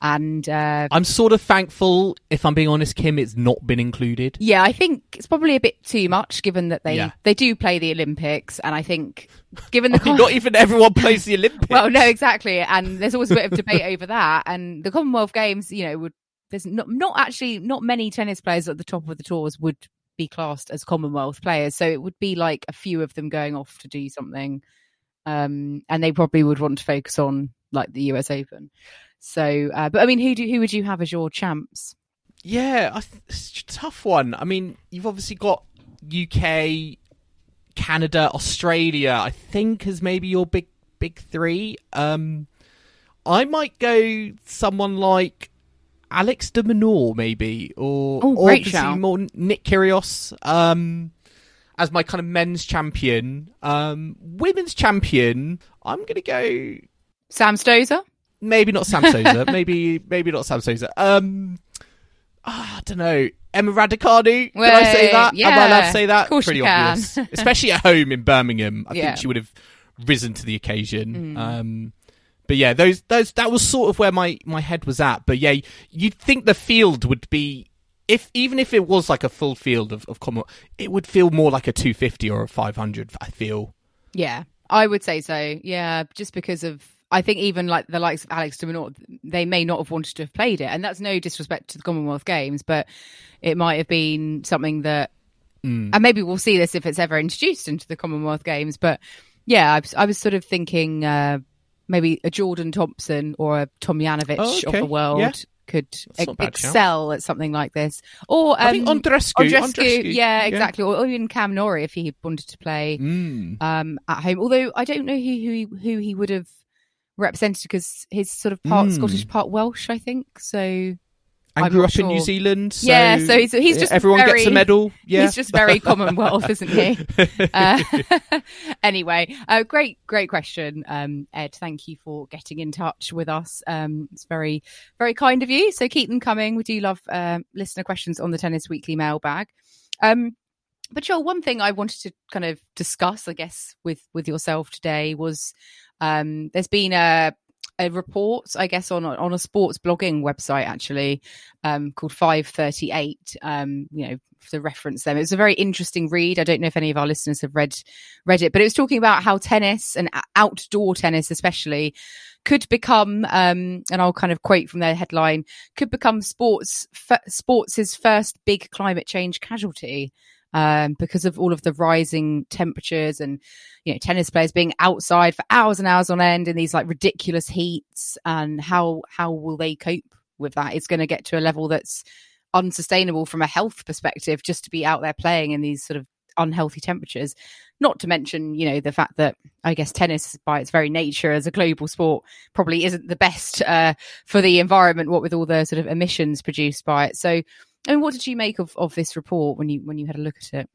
And uh, I'm sort of thankful, if I'm being honest, Kim, it's not been included. yeah, I think it's probably a bit too much, given that they Yeah. they do play the Olympics, and I think given the not even everyone plays the Olympics. well, no, exactly, and there's always a bit of debate over that. And the Commonwealth Games, you know, would there's not not actually not many tennis players at the top of the tours would be classed as Commonwealth players, so it would be like a few of them going off to do something, um, and they probably would want to focus on like the US Open. So, uh, but I mean, who do who would you have as your champs? Yeah, it's a tough one. I mean, you've obviously got UK, Canada, Australia. I think as maybe your big big three. Um, I might go someone like Alex de Minaur, maybe, or Oh, or more Nick Kyrgios. Um, as my kind of men's champion, um, women's champion. I'm gonna go Sam Stosur. Maybe not Sam Souza, maybe maybe not Sam Souza. Um, ah, I don't know. Emma Raducanu. Can I say that? Am I allowed to say that? of course Pretty you can. obvious, especially at home in Birmingham. I Yeah. think she would have risen to the occasion. Mm. Um, but yeah, those those that was sort of where my my head was at. But yeah, you'd think the field would be. If even if it was like a full field of, of common, it would feel more like a 250 or a 500. I feel. Yeah, I would say so. Yeah, just because of I think even like the likes of Alex de they may not have wanted to have played it, and that's no disrespect to the Commonwealth Games, but it might have been something that, Mm. and maybe we'll see this if it's ever introduced into the Commonwealth Games. But yeah, I was, I was sort of thinking uh, maybe a Jordan Thompson or a Tomljanovic Oh, of the world. Yeah. Could That's not bad shout. excel at something like this, or um, I think Andrescu. Andreescu, Andreescu, yeah, exactly, Or, or even Cam Norrie if he wanted to play Mm. um, at home. Although I don't know who who he, who he would have represented because he's sort of part Mm. Scottish, part Welsh, I think. So and I'm grew up in New. Zealand. So Yeah, so he's- he's just everyone very- gets a medal. Yeah, he's just very Commonwealth, isn't he? Uh, anyway, uh, great, great question, um, Ed. Thank you for getting in touch with us. Um, it's very, very kind of you. So keep them coming. We do love um, listener questions on the Tennis Weekly mailbag. Um, but Joel, one thing I wanted to kind of discuss, I guess, with with yourself today was um, there's been a a report, I guess, on on a sports blogging website actually um, called Five Thirty Eight. Um, you know, to reference them, it was a very interesting read. I don't know if any of our listeners have read read it, but it was talking about how tennis and outdoor tennis, especially, could become, um, and I'll kind of quote from their headline, could become sports f- sports's first big climate change casualty um, because of all of the rising temperatures and you know tennis players being outside for hours and hours on end in these like ridiculous heats. And how how will they cope with that? It's going to get to a level that's unsustainable from a health perspective just to be out there playing in these sort of unhealthy temperatures. Not to mention you know the fact that i guess tennis by its very nature as a global sport probably isn't the best uh, for the environment what with all the sort of emissions produced by it. So I mean, what did you make of, of this report when you when you had a look at it?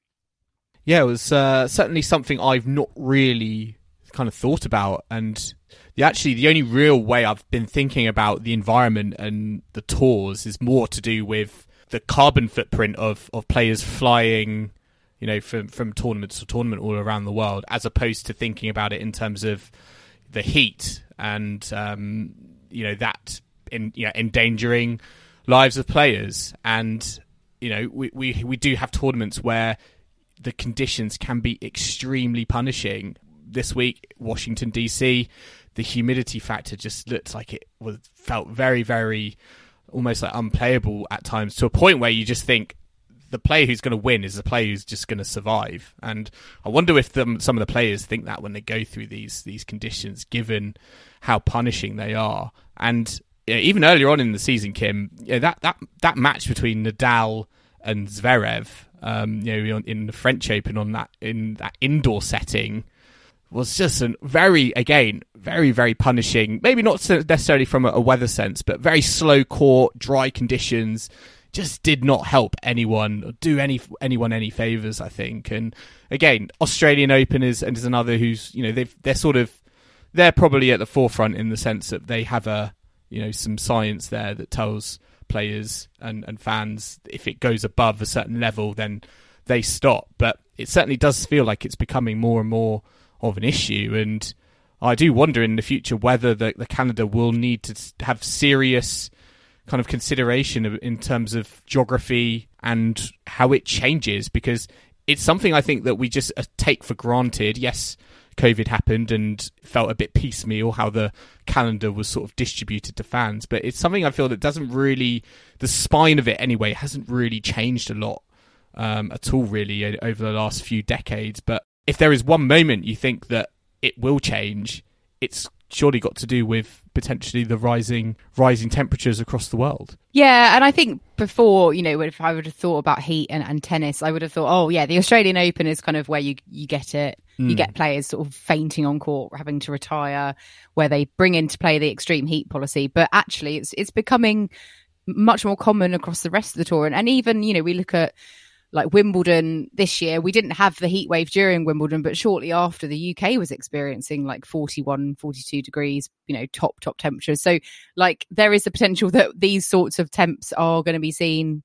yeah, it was uh, certainly something I've not really kind of thought about, and the, actually the only real way I've been thinking about the environment and the tours is more to do with the carbon footprint of of players flying. You know, from from tournament to tournament all around the world, as opposed to thinking about it in terms of the heat and um, you know that in you know endangering lives of players and you know we we we do have tournaments where the conditions can be extremely punishing this week Washington DC the humidity factor just looked like it was felt very very almost like unplayable at times to a point where you just think the player who's going to win is the player who's just going to survive. And I wonder if some of the players think that when they go through these these conditions, given how punishing they are. And even earlier on in the season, Kim, that that that match between Nadal and Zverev, um, you know, in the French Open on that in that indoor setting was just a very, again, very, very punishing. Maybe not necessarily from a weather sense, but very slow court, dry conditions. Just did not help anyone or do any anyone any favors. I think. And again, Australian Open is and is another who's you know they've they're sort of they're probably at the forefront in the sense that they have a you know some science there that tells players and, and fans if it goes above a certain level then they stop. But it certainly does feel like it's becoming more and more of an issue. And I do wonder in the future whether the, the Canada will need to have serious kind of consideration in terms of geography and how it changes because it's something I think that we just uh, take for granted. Yes, COVID happened and felt a bit piecemeal how the calendar was sort of distributed to fans, but it's something I feel that doesn't really, the spine of it anyway, hasn't really changed a lot um, at all, really, over the last few decades. But if there is one moment you think that it will change, it's surely got to do with potentially the rising rising temperatures across the world. Yeah, and I think before, you know, if I would have thought about heat and, and tennis, I would have thought, oh yeah, the Australian Open is kind of where you you get it. Mm. You hmm. get players sort of fainting on court, having to retire, where they bring into play the extreme heat policy. But actually, it's it's becoming much more common across the rest of the tour, and, and even you know we look at like Wimbledon this year, we didn't have the heat wave during Wimbledon, but shortly after the UK was experiencing like 41, 42 degrees, you know, top, top temperatures. So, like, there is the potential that these sorts of temps are going to be seen,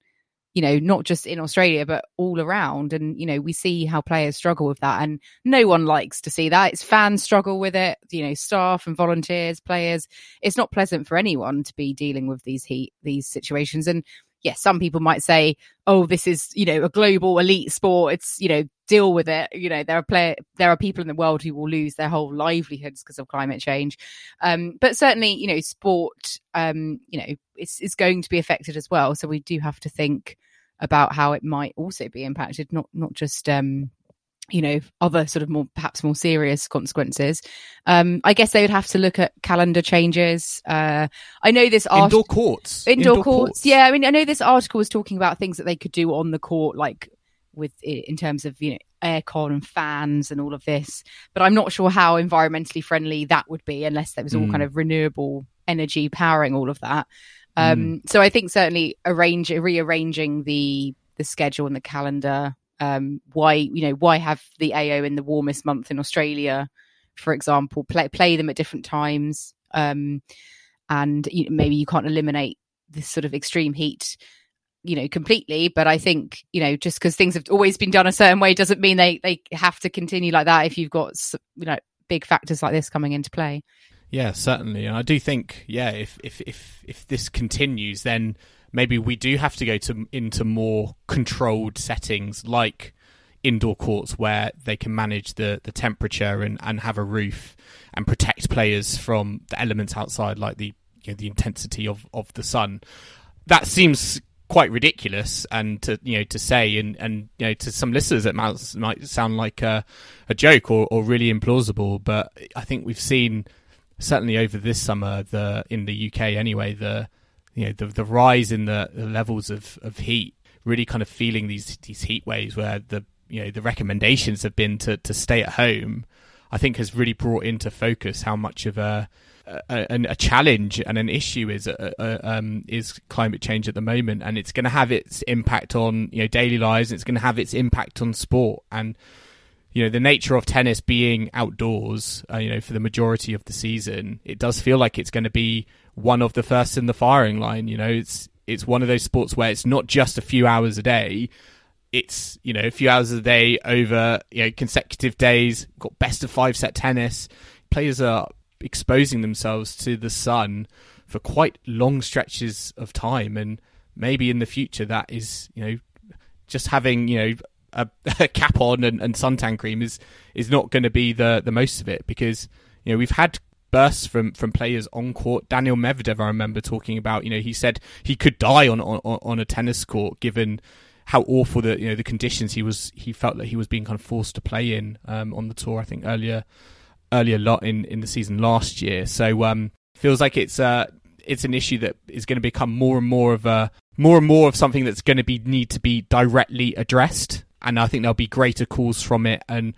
you know, not just in Australia, but all around. And, you know, we see how players struggle with that. And no one likes to see that. It's fans struggle with it, you know, staff and volunteers, players. It's not pleasant for anyone to be dealing with these heat, these situations. And, yes, some people might say, oh, this is, you know, a global elite sport. It's, you know, deal with it. You know, there are play- there are people in the world who will lose their whole livelihoods because of climate change. Um, but certainly, you know, sport, um, you know, it's, it's going to be affected as well. So we do have to think about how it might also be impacted, not, not just, um, you know other sort of more perhaps more serious consequences um i guess they would have to look at calendar changes uh i know this art- indoor courts indoor, indoor courts. courts yeah i mean i know this article was talking about things that they could do on the court like with in terms of you know aircon and fans and all of this but i'm not sure how environmentally friendly that would be unless there was all mm. kind of renewable energy powering all of that um mm. so i think certainly arrange rearranging the the schedule and the calendar um, why you know why have the AO in the warmest month in Australia, for example, play play them at different times, um, and you know, maybe you can't eliminate this sort of extreme heat you know completely but i think you know just because things have always been done a certain way doesn't mean they they have to continue like that if you've got you know big factors like this coming into play. Yeah certainly and i do think yeah if if if if this continues then maybe we do have to go to into more controlled settings like indoor courts where they can manage the, the temperature and, and have a roof and protect players from the elements outside like the you know, the intensity of, of the sun. That seems quite ridiculous and to you know to say and and you know to some listeners it might, might sound like a, a joke or, or really implausible but I think we've seen certainly over this summer the in the UK anyway the you know the the rise in the, the levels of, of heat, really kind of feeling these these heat waves where the you know the recommendations have been to to stay at home, I think has really brought into focus how much of a a, a challenge and an issue is uh, uh, um, is climate change at the moment, and it's going to have its impact on you know daily lives. It's going to have its impact on sport, and you know the nature of tennis being outdoors. Uh, you know for the majority of the season, it does feel like it's going to be one of the first in the firing line. You know, it's it's one of those sports where it's not just a few hours a day. It's you know a few hours a day over you know consecutive days. Got best of five set tennis. Players are exposing themselves to the sun for quite long stretches of time, and maybe in the future that is you know just having you know a, a cap on and, and suntan cream is is not going to be the the most of it because you know we've had bursts from from players on court. Daniil Medvedev, I remember talking about. You know, he said he could die on on, on a tennis court given how awful the you know the conditions he was. He felt that he was being kind of forced to play in um, on the tour. I think earlier earlier lot in in the season last year. So um, feels like it's uh it's an issue that is going to become more and more of a more and more of something that's going to be need to be directly addressed. And I think there'll be greater calls from it and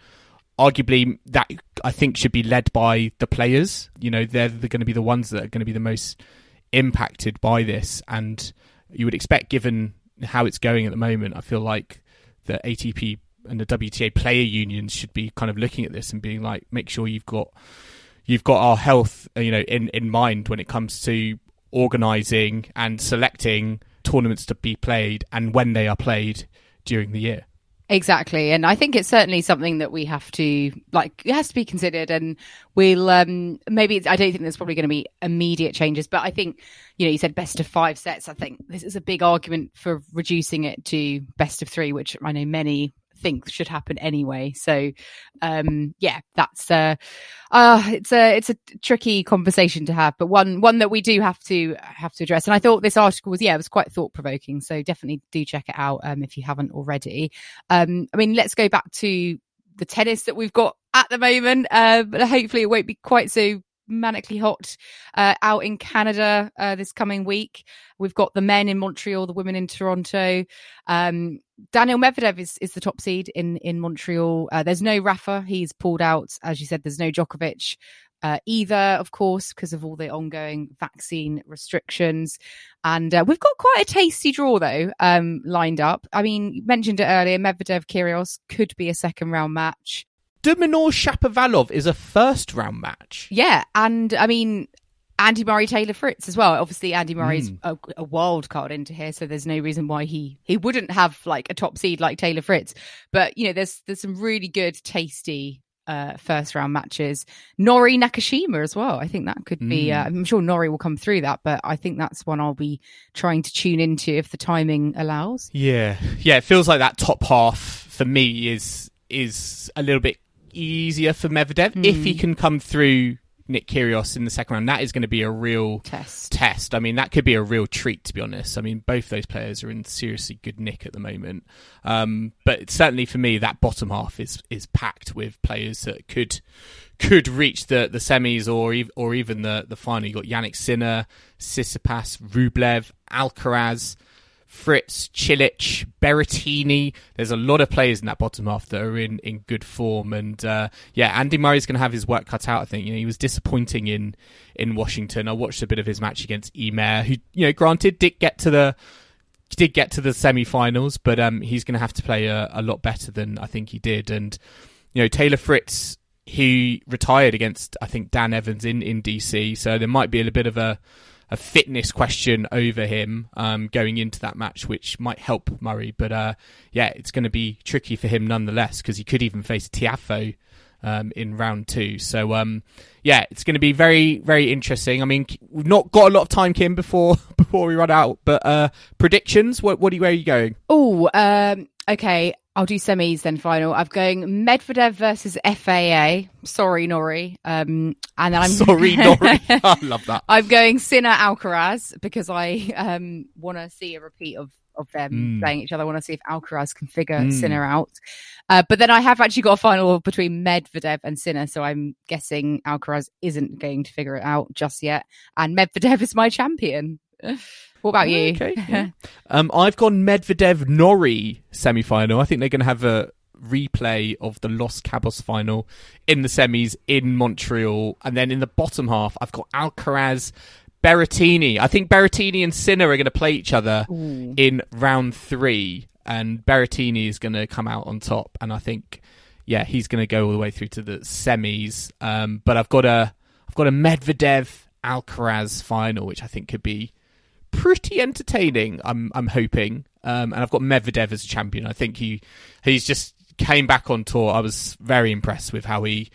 arguably that I think should be led by the players. You know, they're, they're going to be the ones that are going to be the most impacted by this, and you would expect, given how it's going at the moment, I feel like the ATP and the WTA player unions should be kind of looking at this and being like, make sure you've got you've got our health, uh, you know, in in mind when it comes to organising and selecting tournaments to be played and when they are played during the year. Exactly. And I think it's certainly something that we have to, like, it has to be considered. And we'll, um, maybe, I don't think there's probably going to be immediate changes, but I think, you know, you said best of five sets. I think this is a big argument for reducing it to best of three, which I know many think should happen anyway. So, um, yeah, that's uh, uh, it's a it's a tricky conversation to have, but one one that we do have to have to address. And I thought this article was yeah, it was quite thought provoking. So definitely do check it out um, if you haven't already. Um, I mean, let's go back to the tennis that we've got at the moment. Uh, but hopefully it won't be quite so manically hot uh, out in Canada uh, this coming week. We've got the men in Montreal, the women in Toronto. Um, Daniil Medvedev is, is the top seed in in Montreal. Uh, there's no Rafa; he's pulled out. As you said, there's no Djokovic. Uh, either, of course, because of all the ongoing vaccine restrictions. And uh, we've got quite a tasty draw, though, um, lined up. I mean, you mentioned it earlier Medvedev Kyrgios could be a second round match. De Shapovalov is a first round match. Yeah, and I mean Andy Murray Taylor Fritz as well. Obviously, Andy Murray's mm. a, a, wild card into here, so there's no reason why he he wouldn't have like a top seed like Taylor Fritz. But you know, there's there's some really good, tasty uh, first round matches. Norrie Nakashima as well. I think that could be. Mm. Uh, I'm sure Norrie will come through that, but I think that's one I'll be trying to tune into if the timing allows. Yeah, yeah. It feels like that top half for me is is a little bit easier for Medvedev mm. if he hmm. can come through Nick Kyrgios in the second round. That is going to be a real test. Test. I mean, that could be a real treat to be honest. I mean, both those players are in seriously good nick at the moment. Um, but certainly for me, that bottom half is is packed with players that could could reach the, the semis or or even the the final. You got Jannik Sinner, Tsitsipas, Rublev, Alcaraz. Fritz, Cilic, Berrettini. There's a lot of players in that bottom half that are in, in good form. And uh, yeah, Andy Murray's going to have his work cut out. I think you know he was disappointing in in Washington. I watched a bit of his match against Ymer, who you know, granted did get to the did get to the semi-finals, but um, he's going to have to play a, a lot better than I think he did. And you know, Taylor Fritz, he retired against I think Dan Evans in in DC, so there might be a bit of a a fitness question over him um, going into that match, which might help Murray. But uh, yeah, it's going to be tricky for him nonetheless because he could even face Tiafoe um, in round two. So um, yeah, it's going to be very very interesting. I mean, we've not got a lot of time, Kim, before before we run out. But uh, predictions? What what are you, where are you going? Oh, um, okay. I'll do semis then final. I'm going Medvedev versus FAA. Sorry, Norrie. Um, and then I'm sorry, Norrie. I love that. I'm going Sinner Alcaraz because I um, want to see a repeat of of them mm. playing each other. I want to see if Alcaraz can figure mm. Sinner out. Uh, but then I have actually got a final between Medvedev and Sinner, so I'm guessing Alcaraz isn't going to figure it out just yet. And Medvedev is my champion. What about you? Okay. Yeah. um, I've gone Medvedev Norrie semi final. I think they're going to have a replay of the Los Cabos final in the semis in Montreal. And then in the bottom half, I've got Alcaraz Berrettini. I think Berrettini and Sinner are going to play each other Ooh. in round three. And Berrettini is going to come out on top. And I think, yeah, he's going to go all the way through to the semis. Um, but I've got a, I've got a Medvedev Alcaraz final, which I think could be pretty entertaining. I'm I'm hoping, um, and I've got Medvedev as a champion. I think he he's just came back on tour. I was very impressed with how he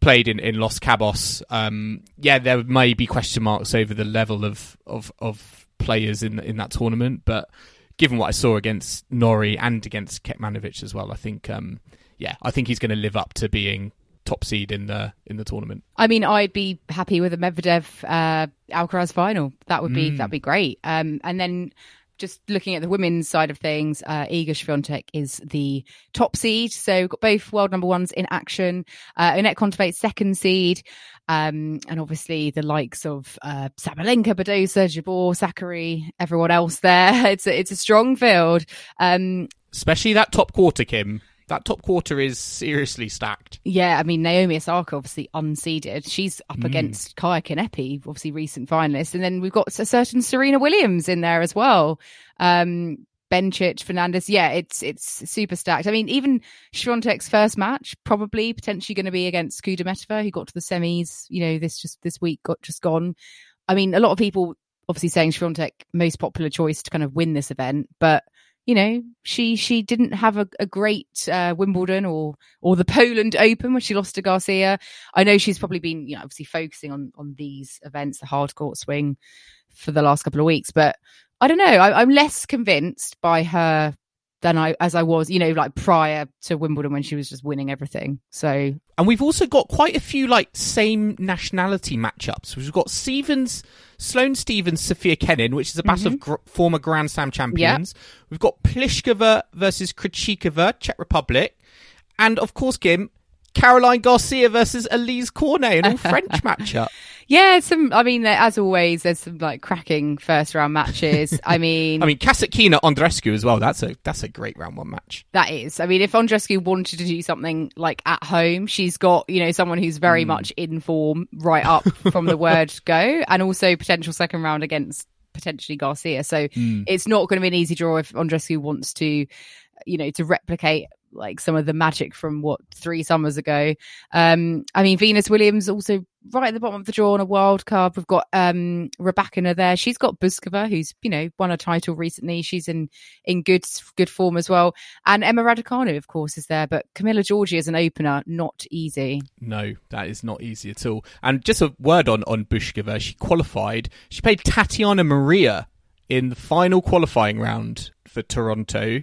played in, in Los Cabos. Um, yeah, there may be question marks over the level of, of, of players in in that tournament, but given what I saw against Norrie and against Kecmanovic as well, I think um, yeah, I think he's going to live up to being top seed in the in the tournament. I mean, I'd be happy with a Medvedev uh, Alcaraz final. That would be mm. that'd be great. Um, and then just looking at the women's side of things, uh, Iga Swiatek is the top seed. So we've got both world number ones in action. Uh, Kontaveit, second seed. Um, and obviously the likes of uh, Sabalenka, Badosa, Jabeur, Sakkari, everyone else there. It's a, it's a strong field. Um, Especially that top quarter, Kim that top quarter is seriously stacked. Yeah, I mean Naomi Osaka obviously unseeded. She's up mm. against Kaia Kanepi, obviously recent finalist, and then we've got a certain Serena Williams in there as well. Um, Bencic, Fernandez, yeah, it's it's super stacked. I mean, even Swiatek's first match probably potentially going to be against Kudermetova, who got to the semis. You know, this just this week got just gone. I mean, a lot of people obviously saying Swiatek most popular choice to kind of win this event, but you know, she she didn't have a, a great uh, Wimbledon or or the Poland Open where she lost to Garcia. I know she's probably been, you know, obviously focusing on on these events, the hard court swing, for the last couple of weeks. But I don't know. I, I'm less convinced by her than I as I was, you know, like prior to Wimbledon when she was just winning everything. So and we've also got quite a few like same nationality matchups. We've got Stevens, Sloane Stevens, Sophia Kenin, which is a battle mm-hmm. of gr- former Grand Slam champions. Yep. We've got Pliskova versus Krejcikova, Czech Republic, and of course, Kim, Caroline Garcia versus Alizé Cornet, an all French matchup. Yeah, some. I mean, as always, there's some like cracking first round matches. I mean, I mean, Kasatkina Andreescu as well. That's a that's a great round one match. That is. I mean, if Andreescu wanted to do something like at home, she's got you know someone who's very mm. much in form right up from the word go, and also potential second round against potentially Garcia. So mm. it's not going to be an easy draw if Andreescu wants to, you know, to replicate like some of the magic from what three summers ago. Um, I mean, Venus Williams also right at the bottom of the draw on a wild card. We've got um Rybakina there. She's got Bouzkova, who's you know won a title recently. She's in in good good form as well. And Emma Raducanu, of course, is there. But Camila Giorgi as an opener, not easy. No, that is not easy at all. And just a word on on Bouzkova. She qualified. She played Tatiana Maria in the final qualifying round for Toronto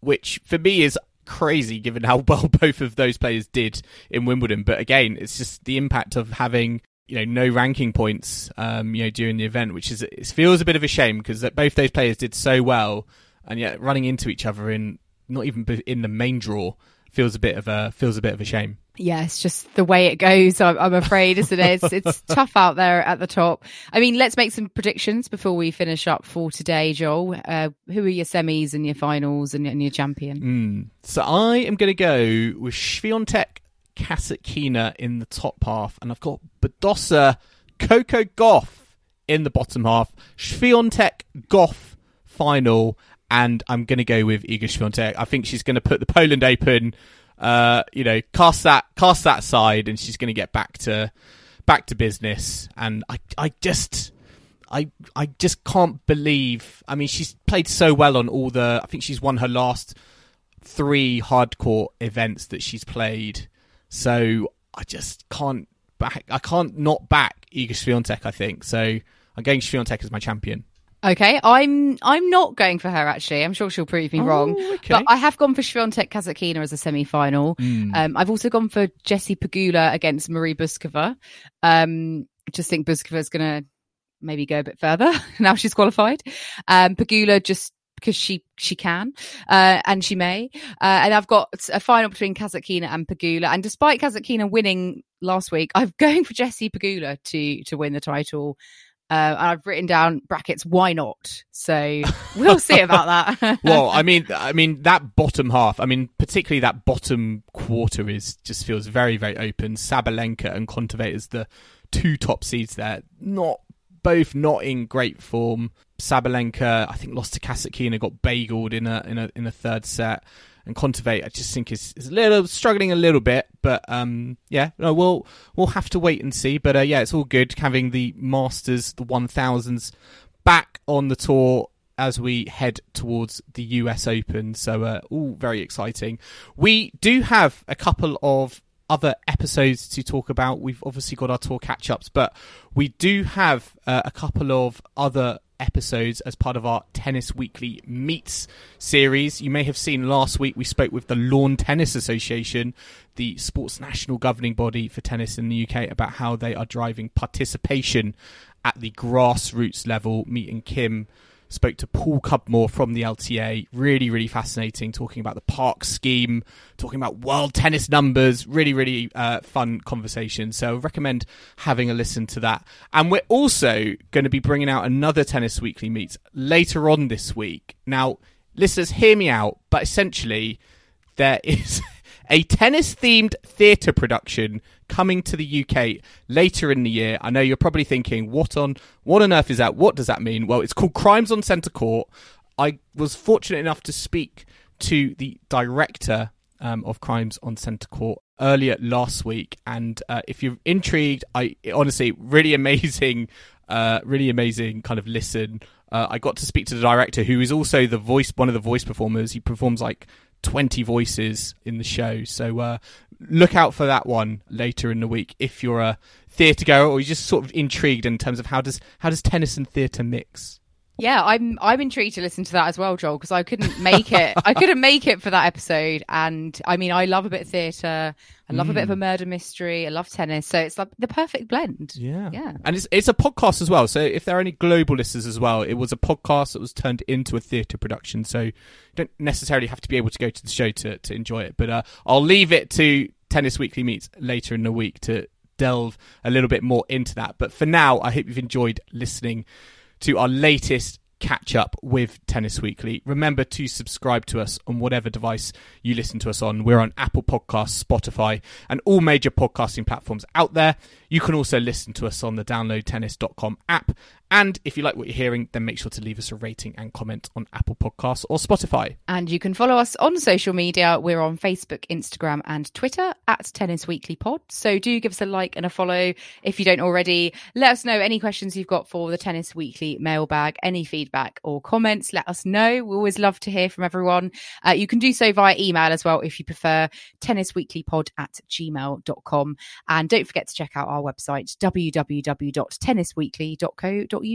which for me is crazy given how well both of those players did in Wimbledon. But again, it's just the impact of having you know no ranking points um, you know during the event, which is it feels a bit of a shame because both those players did so well, and yet running into each other in not even in the main draw feels a bit of a feels a bit of a shame yeah, it's just the way it goes. I'm, I'm afraid, isn't it? It's, it's tough out there at the top. I mean, let's make some predictions before we finish up for today, Joel. Uh, who are your semis and your finals and, and your champion? Mm. So I am going to go with Swiatek Kasatkina in the top half, and I've got Badosa Coco Gauff in the bottom half. Swiatek Gauff final, and I'm going to go with Iga Swiatek. I think she's going to put the Poland Open uh, you know, cast that cast that aside, and she's going to get back to back to business. And I, I just, I, I just can't believe. I mean, she's played so well on all the. I think she's won her last three hard court events that she's played. So I just can't back. I can't not back Iga Swiatek. I think so. I'm going Swiatek as my champion. Okay, I'm I'm not going for her actually. I'm sure she'll prove me oh, wrong. Okay. But I have gone for Swiatek Kasatkina as a semi-final. Mm. Um, I've also gone for Jessie Pegula against Marie Bouzkova. Um, just think Bouzkova is going to maybe go a bit further now she's qualified. Um, Pegula just because she she can uh, and she may. Uh, and I've got a final between Kasatkina and Pegula. And despite Kasatkina winning last week, I'm going for Jessie Pegula to to win the title. Uh, and I've written down brackets. Why not? So we'll see about that. well, I mean, I mean that bottom half. I mean, particularly that bottom quarter is just feels very, very open. Sabalenka and Kontaveit as the two top seeds there. Not both not in great form. Sabalenka, I think, lost to Kasatkina, got bageled in a in a in a third set and Kontaveit, I just think is, is a little struggling a little bit. But um, yeah, no, we'll we'll have to wait and see. But uh, yeah, it's all good having the Masters, the one thousands, back on the tour as we head towards the US Open. So uh, all very exciting. We do have a couple of other episodes to talk about. We've obviously got our tour catch ups, but we do have uh, a couple of other episodes as part of our Tennis Weekly Meets series. You may have seen last week we spoke with the Lawn Tennis Association, the sports national governing body for tennis in the UK, about how they are driving participation at the grassroots level. Meeting Kim spoke to Paul Cubmore from the LTA. Really, really fascinating, talking about the park scheme, talking about world tennis numbers. Really, really uh, fun conversation. So, I recommend having a listen to that. And we're also going to be bringing out another Tennis Weekly meet later on this week. Now, listeners, hear me out, but essentially, there is. a tennis themed theatre production coming to the UK later in the year. I know you're probably thinking, what on what on earth is that? What does that mean? Well, it's called Crimes on Centre Court. I was fortunate enough to speak to the director um, of Crimes on Centre Court earlier last week, and uh, if you're intrigued, I honestly really amazing, uh, really amazing kind of listen. Uh, I got to speak to the director, who is also the voice, one of the voice performers. He performs like 20 voices in the show. So uh, look out for that one later in the week if you're a theatre goer or you're just sort of intrigued in terms of how does how does tennis and theatre mix. Yeah, I'm I'm intrigued to listen to that as well, Joel, because I couldn't make it. I couldn't make it for that episode, and I mean, I love a bit of theatre. I love mm. a bit of a mm. murder mystery. I love tennis, so it's like the perfect blend. Yeah, yeah. And it's it's a podcast as well. So if there are any global listeners as well, it was a podcast that was turned into a theatre production. So you don't necessarily have to be able to go to the show to to enjoy it. But uh, I'll leave it to Tennis Weekly meets later in the week to delve a little bit more into that. But for now, I hope you've enjoyed listening to our latest catch up with Tennis Weekly. Remember to subscribe to us on whatever device you listen to us on. We're on Apple Podcasts, Spotify, and all major podcasting platforms out there. You can also listen to us on the downloadtennis.com app and if you like what you're hearing, then make sure to leave us a rating and comment on Apple Podcasts or Spotify. And you can follow us on social media. We're on Facebook, Instagram, and Twitter at Tennis Weekly Pod. So do give us a like and a follow if you don't already. Let us know any questions you've got for the Tennis Weekly mailbag, any feedback or comments. Let us know. We always love to hear from everyone. Uh, you can do so via email as well if you prefer tennisweeklypod at gmail.com. And don't forget to check out our website, www.tennisweekly.co.uk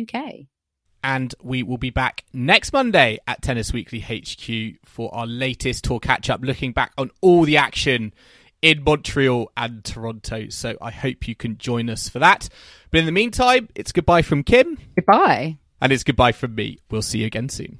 and we will be back next Monday at Tennis Weekly HQ for our latest tour catch up, looking back on all the action in Montreal and Toronto. So I hope you can join us for that. But in the meantime, it's goodbye from Kim. Goodbye. And it's goodbye from me. We'll see you again soon.